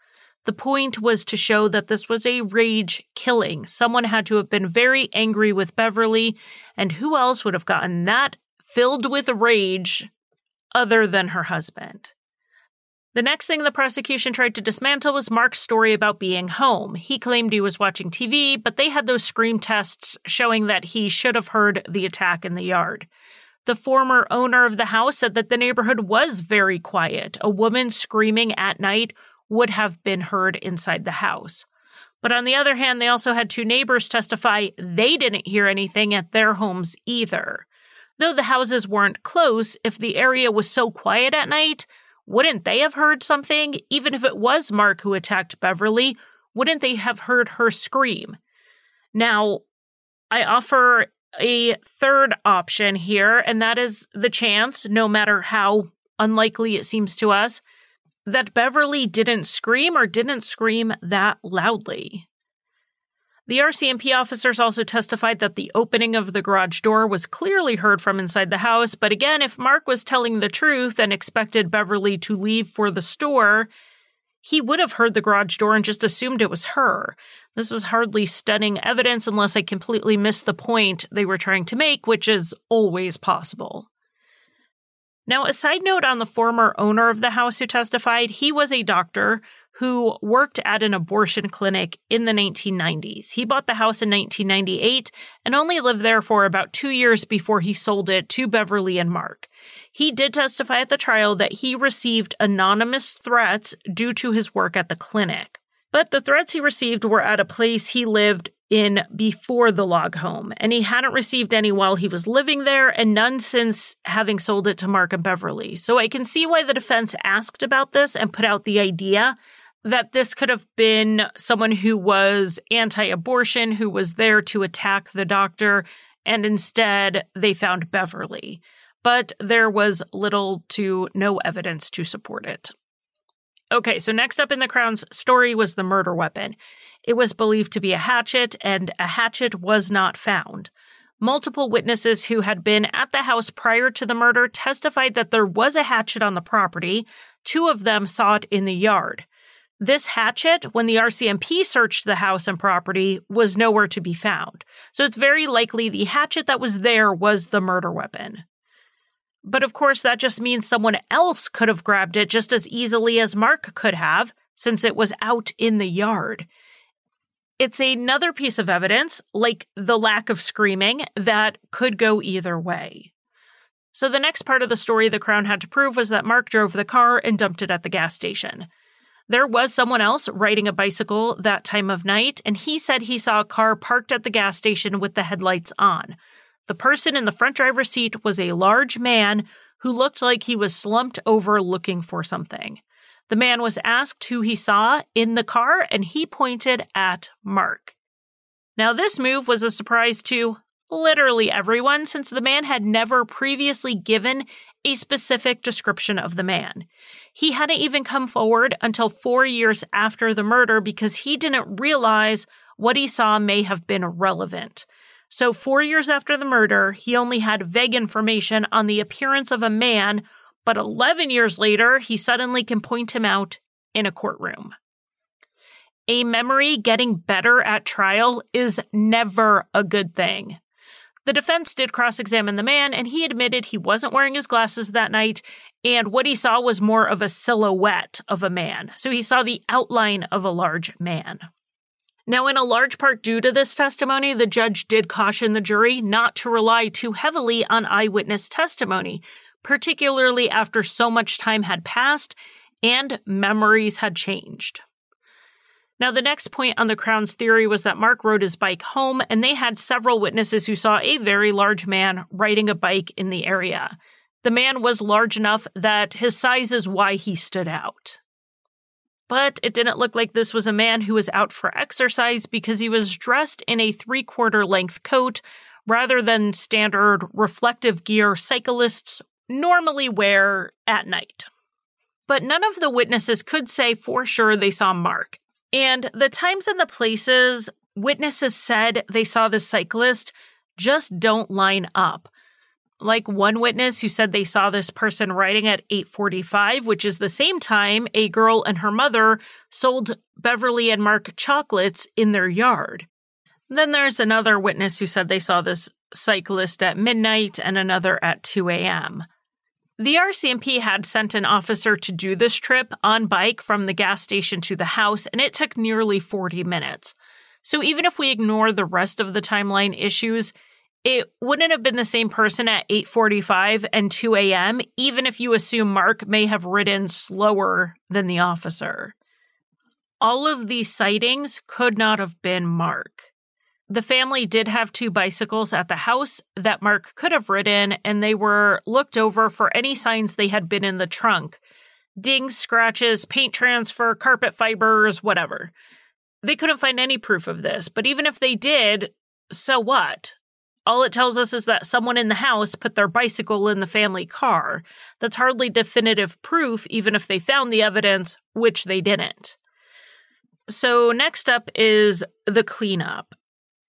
The point was to show that this was a rage killing. Someone had to have been very angry with Beverly, and who else would have gotten that filled with rage other than her husband? The next thing the prosecution tried to dismantle was Mark's story about being home. He claimed he was watching TV, but they had those scream tests showing that he should have heard the attack in the yard. The former owner of the house said that the neighborhood was very quiet. A woman screaming at night would have been heard inside the house. But on the other hand, they also had two neighbors testify they didn't hear anything at their homes either. Though the houses weren't close, if the area was so quiet at night, wouldn't they have heard something? Even if it was Mark who attacked Beverly, wouldn't they have heard her scream? Now, I offer a third option here, and that is the chance, no matter how unlikely it seems to us, that Beverly didn't scream or didn't scream that loudly. The RCMP officers also testified that the opening of the garage door was clearly heard from inside the house, but again, if Mark was telling the truth and expected Beverly to leave for the store, he would have heard the garage door and just assumed it was her. This was hardly stunning evidence unless I completely missed the point they were trying to make, which is always possible. Now, a side note on the former owner of the house who testified, he was a doctor who worked at an abortion clinic in the 1990s. He bought the house in 1998 and only lived there for about two years before he sold it to Beverly and Mark. He did testify at the trial that he received anonymous threats due to his work at the clinic. But the threats he received were at a place he lived in before the log home, and he hadn't received any while he was living there, and none since having sold it to Mark and Beverly. So I can see why the defense asked about this and put out the idea that this could have been someone who was anti abortion, who was there to attack the doctor, and instead they found Beverly. But there was little to no evidence to support it. Okay, so next up in the Crown's story was the murder weapon. It was believed to be a hatchet, and a hatchet was not found. Multiple witnesses who had been at the house prior to the murder testified that there was a hatchet on the property. Two of them saw it in the yard. This hatchet, when the RCMP searched the house and property, was nowhere to be found. So it's very likely the hatchet that was there was the murder weapon. But of course, that just means someone else could have grabbed it just as easily as Mark could have, since it was out in the yard. It's another piece of evidence, like the lack of screaming, that could go either way. So, the next part of the story the Crown had to prove was that Mark drove the car and dumped it at the gas station. There was someone else riding a bicycle that time of night, and he said he saw a car parked at the gas station with the headlights on. The person in the front driver's seat was a large man who looked like he was slumped over looking for something. The man was asked who he saw in the car, and he pointed at Mark. Now, this move was a surprise to literally everyone since the man had never previously given a specific description of the man. He hadn't even come forward until four years after the murder because he didn't realize what he saw may have been relevant. So, four years after the murder, he only had vague information on the appearance of a man, but 11 years later, he suddenly can point him out in a courtroom. A memory getting better at trial is never a good thing. The defense did cross examine the man, and he admitted he wasn't wearing his glasses that night, and what he saw was more of a silhouette of a man. So he saw the outline of a large man. Now, in a large part due to this testimony, the judge did caution the jury not to rely too heavily on eyewitness testimony, particularly after so much time had passed and memories had changed. Now, the next point on the Crown's theory was that Mark rode his bike home, and they had several witnesses who saw a very large man riding a bike in the area. The man was large enough that his size is why he stood out. But it didn't look like this was a man who was out for exercise because he was dressed in a three quarter length coat rather than standard reflective gear cyclists normally wear at night. But none of the witnesses could say for sure they saw Mark. And the times and the places witnesses said they saw the cyclist just don't line up like one witness who said they saw this person riding at 8:45, which is the same time a girl and her mother sold Beverly and Mark chocolates in their yard. Then there's another witness who said they saw this cyclist at midnight and another at 2 a.m. The RCMP had sent an officer to do this trip on bike from the gas station to the house, and it took nearly 40 minutes. So even if we ignore the rest of the timeline issues, it wouldn't have been the same person at 8:45 and 2 a.m. even if you assume Mark may have ridden slower than the officer. All of these sightings could not have been Mark. The family did have two bicycles at the house that Mark could have ridden, and they were looked over for any signs they had been in the trunk dings, scratches, paint transfer, carpet fibers, whatever. They couldn't find any proof of this, but even if they did, so what? All it tells us is that someone in the house put their bicycle in the family car. That's hardly definitive proof, even if they found the evidence, which they didn't. So, next up is the cleanup.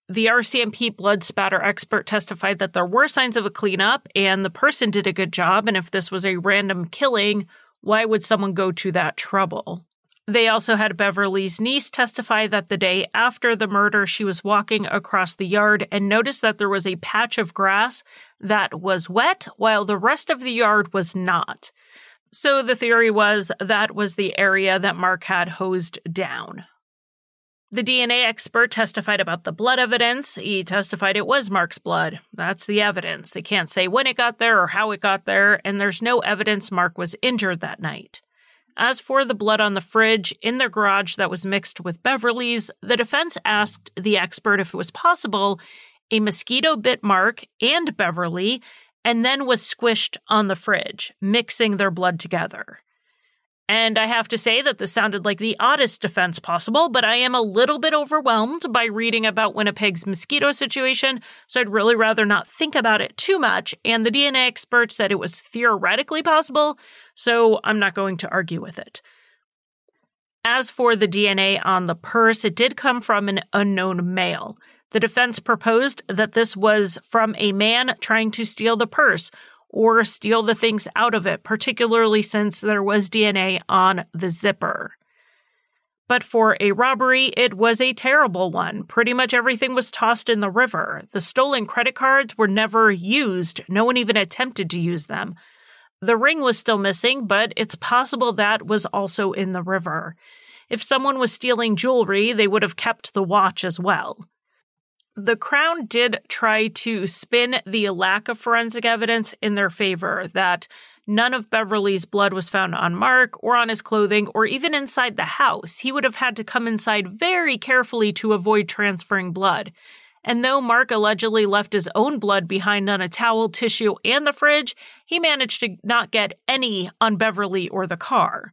The RCMP blood spatter expert testified that there were signs of a cleanup and the person did a good job. And if this was a random killing, why would someone go to that trouble? They also had Beverly's niece testify that the day after the murder, she was walking across the yard and noticed that there was a patch of grass that was wet while the rest of the yard was not. So the theory was that was the area that Mark had hosed down. The DNA expert testified about the blood evidence. He testified it was Mark's blood. That's the evidence. They can't say when it got there or how it got there, and there's no evidence Mark was injured that night. As for the blood on the fridge in their garage that was mixed with Beverly's, the defense asked the expert if it was possible a mosquito bit Mark and Beverly and then was squished on the fridge, mixing their blood together. And I have to say that this sounded like the oddest defense possible, but I am a little bit overwhelmed by reading about Winnipeg's mosquito situation, so I'd really rather not think about it too much. And the DNA expert said it was theoretically possible, so I'm not going to argue with it. As for the DNA on the purse, it did come from an unknown male. The defense proposed that this was from a man trying to steal the purse or steal the things out of it, particularly since there was DNA on the zipper. But for a robbery, it was a terrible one. Pretty much everything was tossed in the river. The stolen credit cards were never used, no one even attempted to use them. The ring was still missing, but it's possible that was also in the river. If someone was stealing jewelry, they would have kept the watch as well. The Crown did try to spin the lack of forensic evidence in their favor that none of Beverly's blood was found on Mark or on his clothing or even inside the house. He would have had to come inside very carefully to avoid transferring blood. And though Mark allegedly left his own blood behind on a towel, tissue, and the fridge, he managed to not get any on Beverly or the car.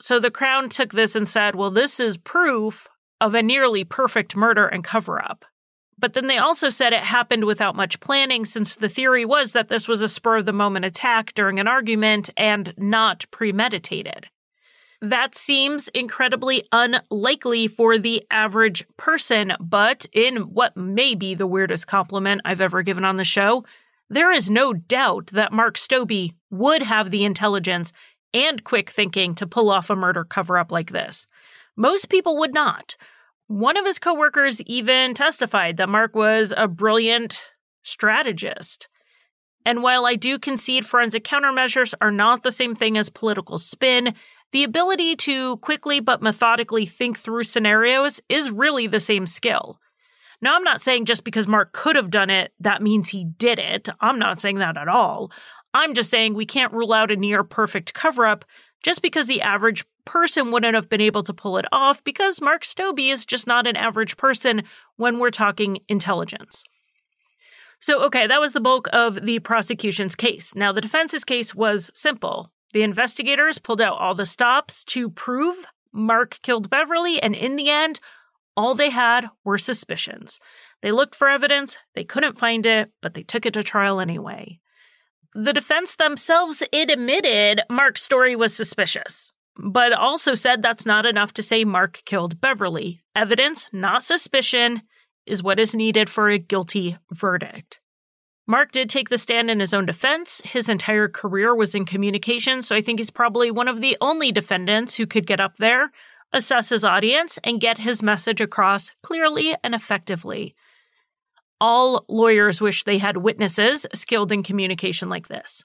So the Crown took this and said, well, this is proof of a nearly perfect murder and cover up. But then they also said it happened without much planning, since the theory was that this was a spur of the moment attack during an argument and not premeditated. That seems incredibly unlikely for the average person, but in what may be the weirdest compliment I've ever given on the show, there is no doubt that Mark Stobbe would have the intelligence and quick thinking to pull off a murder cover up like this. Most people would not. One of his coworkers even testified that Mark was a brilliant strategist. And while I do concede forensic countermeasures are not the same thing as political spin, the ability to quickly but methodically think through scenarios is really the same skill. Now, I'm not saying just because Mark could have done it, that means he did it. I'm not saying that at all. I'm just saying we can't rule out a near perfect cover up just because the average person wouldn't have been able to pull it off because Mark Stobbe is just not an average person when we're talking intelligence. So, okay, that was the bulk of the prosecution's case. Now, the defense's case was simple. The investigators pulled out all the stops to prove Mark killed Beverly, and in the end, all they had were suspicions. They looked for evidence, they couldn't find it, but they took it to trial anyway. The defense themselves it admitted Mark's story was suspicious, but also said that's not enough to say Mark killed Beverly. Evidence, not suspicion, is what is needed for a guilty verdict. Mark did take the stand in his own defense. His entire career was in communication, so I think he's probably one of the only defendants who could get up there, assess his audience, and get his message across clearly and effectively. All lawyers wish they had witnesses skilled in communication like this.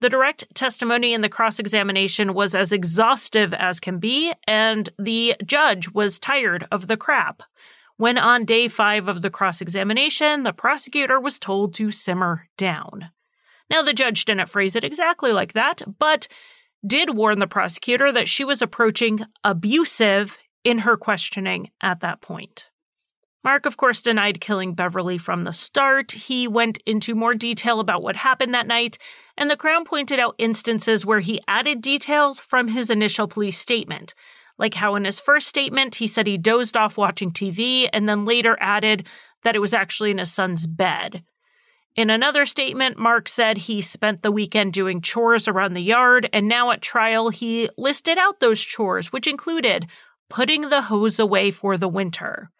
The direct testimony in the cross examination was as exhaustive as can be, and the judge was tired of the crap. When on day five of the cross examination, the prosecutor was told to simmer down. Now, the judge didn't phrase it exactly like that, but did warn the prosecutor that she was approaching abusive in her questioning at that point. Mark, of course, denied killing Beverly from the start. He went into more detail about what happened that night, and the Crown pointed out instances where he added details from his initial police statement, like how in his first statement he said he dozed off watching TV and then later added that it was actually in his son's bed. In another statement, Mark said he spent the weekend doing chores around the yard, and now at trial he listed out those chores, which included putting the hose away for the winter.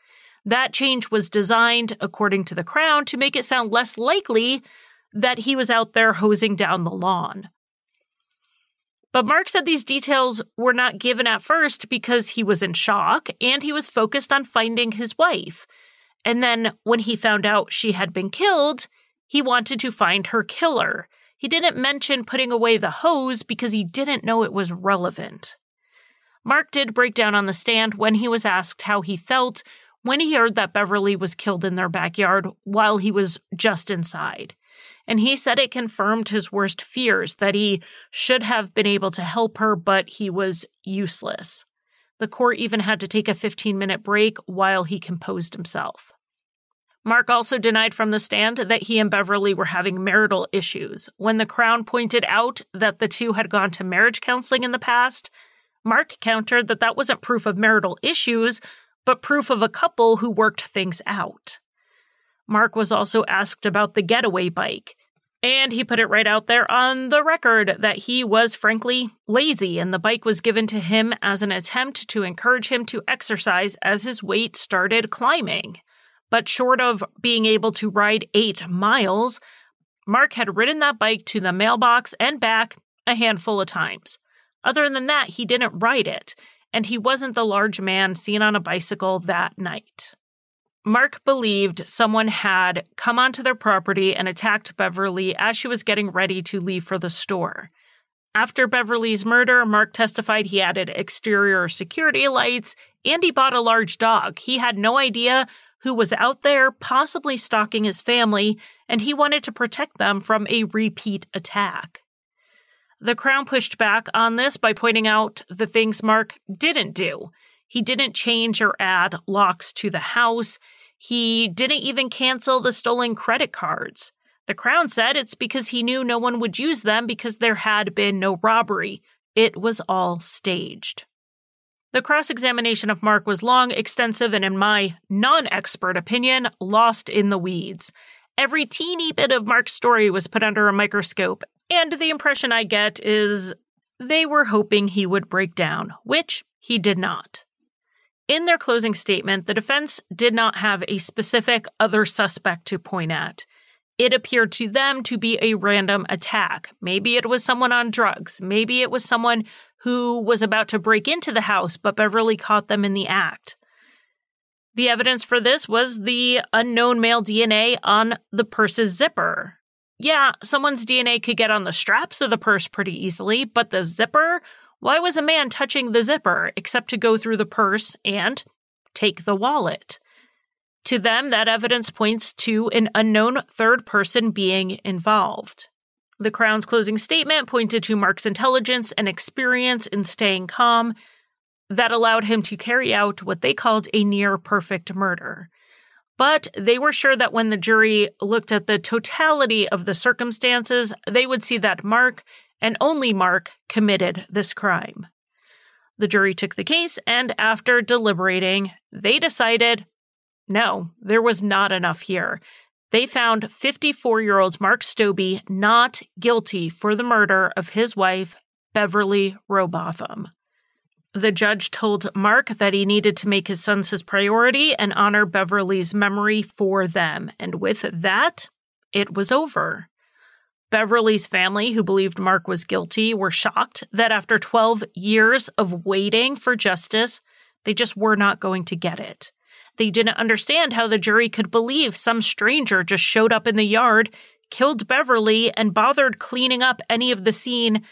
That change was designed, according to the Crown, to make it sound less likely that he was out there hosing down the lawn. But Mark said these details were not given at first because he was in shock and he was focused on finding his wife. And then when he found out she had been killed, he wanted to find her killer. He didn't mention putting away the hose because he didn't know it was relevant. Mark did break down on the stand when he was asked how he felt when he heard that Beverly was killed in their backyard while he was just inside. And he said it confirmed his worst fears that he should have been able to help her, but he was useless. The court even had to take a 15 minute break while he composed himself. Mark also denied from the stand that he and Beverly were having marital issues. When the Crown pointed out that the two had gone to marriage counseling in the past, Mark countered that that wasn't proof of marital issues, but proof of a couple who worked things out. Mark was also asked about the getaway bike, and he put it right out there on the record that he was frankly lazy and the bike was given to him as an attempt to encourage him to exercise as his weight started climbing. But short of being able to ride eight miles, Mark had ridden that bike to the mailbox and back a handful of times. Other than that, he didn't ride it, and he wasn't the large man seen on a bicycle that night. Mark believed someone had come onto their property and attacked Beverly as she was getting ready to leave for the store. After Beverly's murder, Mark testified he added exterior security lights and he bought a large dog. He had no idea who was out there, possibly stalking his family, and he wanted to protect them from a repeat attack. The Crown pushed back on this by pointing out the things Mark didn't do. He didn't change or add locks to the house. He didn't even cancel the stolen credit cards. The Crown said it's because he knew no one would use them because there had been no robbery. It was all staged. The cross examination of Mark was long, extensive, and in my non expert opinion, lost in the weeds. Every teeny bit of Mark's story was put under a microscope, and the impression I get is they were hoping he would break down, which he did not. In their closing statement, the defense did not have a specific other suspect to point at. It appeared to them to be a random attack. Maybe it was someone on drugs. Maybe it was someone who was about to break into the house, but Beverly caught them in the act. The evidence for this was the unknown male DNA on the purse's zipper yeah, someone's DNA could get on the straps of the purse pretty easily, but the zipper? Why was a man touching the zipper except to go through the purse and take the wallet? To them, that evidence points to an unknown third person being involved. The Crown's closing statement pointed to Mark's intelligence and experience in staying calm that allowed him to carry out what they called a near perfect murder. But they were sure that when the jury looked at the totality of the circumstances, they would see that Mark, and only Mark, committed this crime. The jury took the case, and after deliberating, they decided no, there was not enough here. They found 54 year old Mark Stobbe not guilty for the murder of his wife, Beverly Rowbotham. The judge told Mark that he needed to make his sons his priority and honor Beverly's memory for them. And with that, it was over. Beverly's family, who believed Mark was guilty, were shocked that after 12 years of waiting for justice, they just were not going to get it. They didn't understand how the jury could believe some stranger just showed up in the yard killed Beverly and bothered cleaning up any of the scene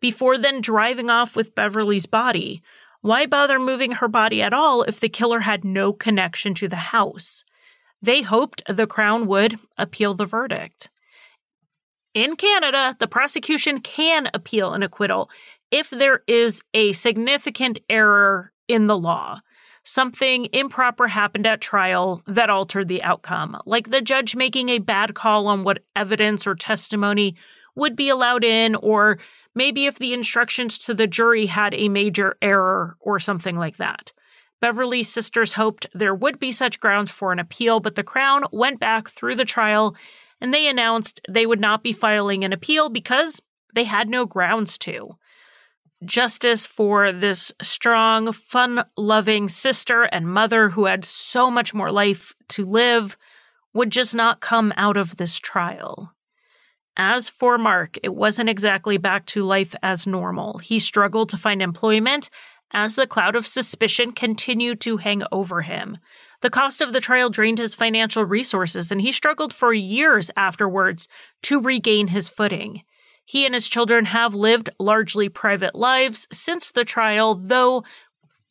before then driving off with Beverly's body. Why bother moving her body at all if the killer had no connection to the house? They hoped the Crown would appeal the verdict. In Canada, the prosecution can appeal an acquittal if there is a significant error in the law. Something improper happened at trial that altered the outcome, like the judge making a bad call on what evidence or testimony would be allowed in, or maybe if the instructions to the jury had a major error or something like that. Beverly's sisters hoped there would be such grounds for an appeal, but the Crown went back through the trial and they announced they would not be filing an appeal because they had no grounds to. Justice for this strong, fun loving sister and mother who had so much more life to live would just not come out of this trial. As for Mark, it wasn't exactly back to life as normal. He struggled to find employment as the cloud of suspicion continued to hang over him. The cost of the trial drained his financial resources, and he struggled for years afterwards to regain his footing. He and his children have lived largely private lives since the trial, though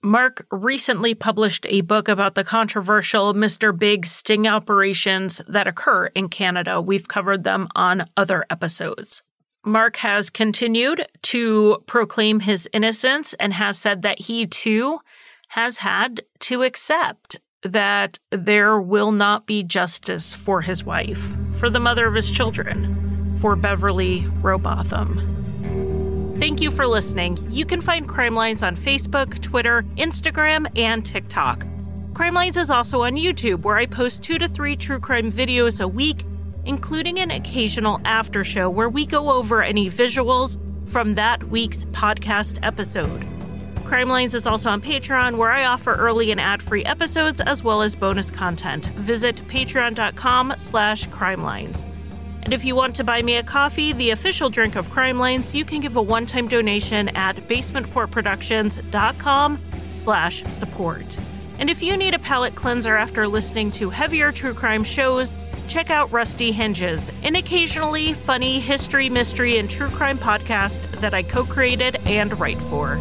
Mark recently published a book about the controversial Mr. Big sting operations that occur in Canada. We've covered them on other episodes. Mark has continued to proclaim his innocence and has said that he too has had to accept that there will not be justice for his wife, for the mother of his children, for Beverly Rowbotham. Thank you for listening. You can find Crime Lines on Facebook, Twitter, Instagram, and TikTok. Crime Lines is also on YouTube, where I post two to three true crime videos a week including an occasional after show where we go over any visuals from that week's podcast episode. Crime Lines is also on Patreon, where I offer early and ad-free episodes as well as bonus content. Visit patreon.com slash crimelines. And if you want to buy me a coffee, the official drink of Crime Lines, you can give a one-time donation at basementfortproductions.com slash support. And if you need a palate cleanser after listening to heavier true crime shows, check out Rusty Hinges, an occasionally funny history, mystery, and true crime podcast that I co created and write for.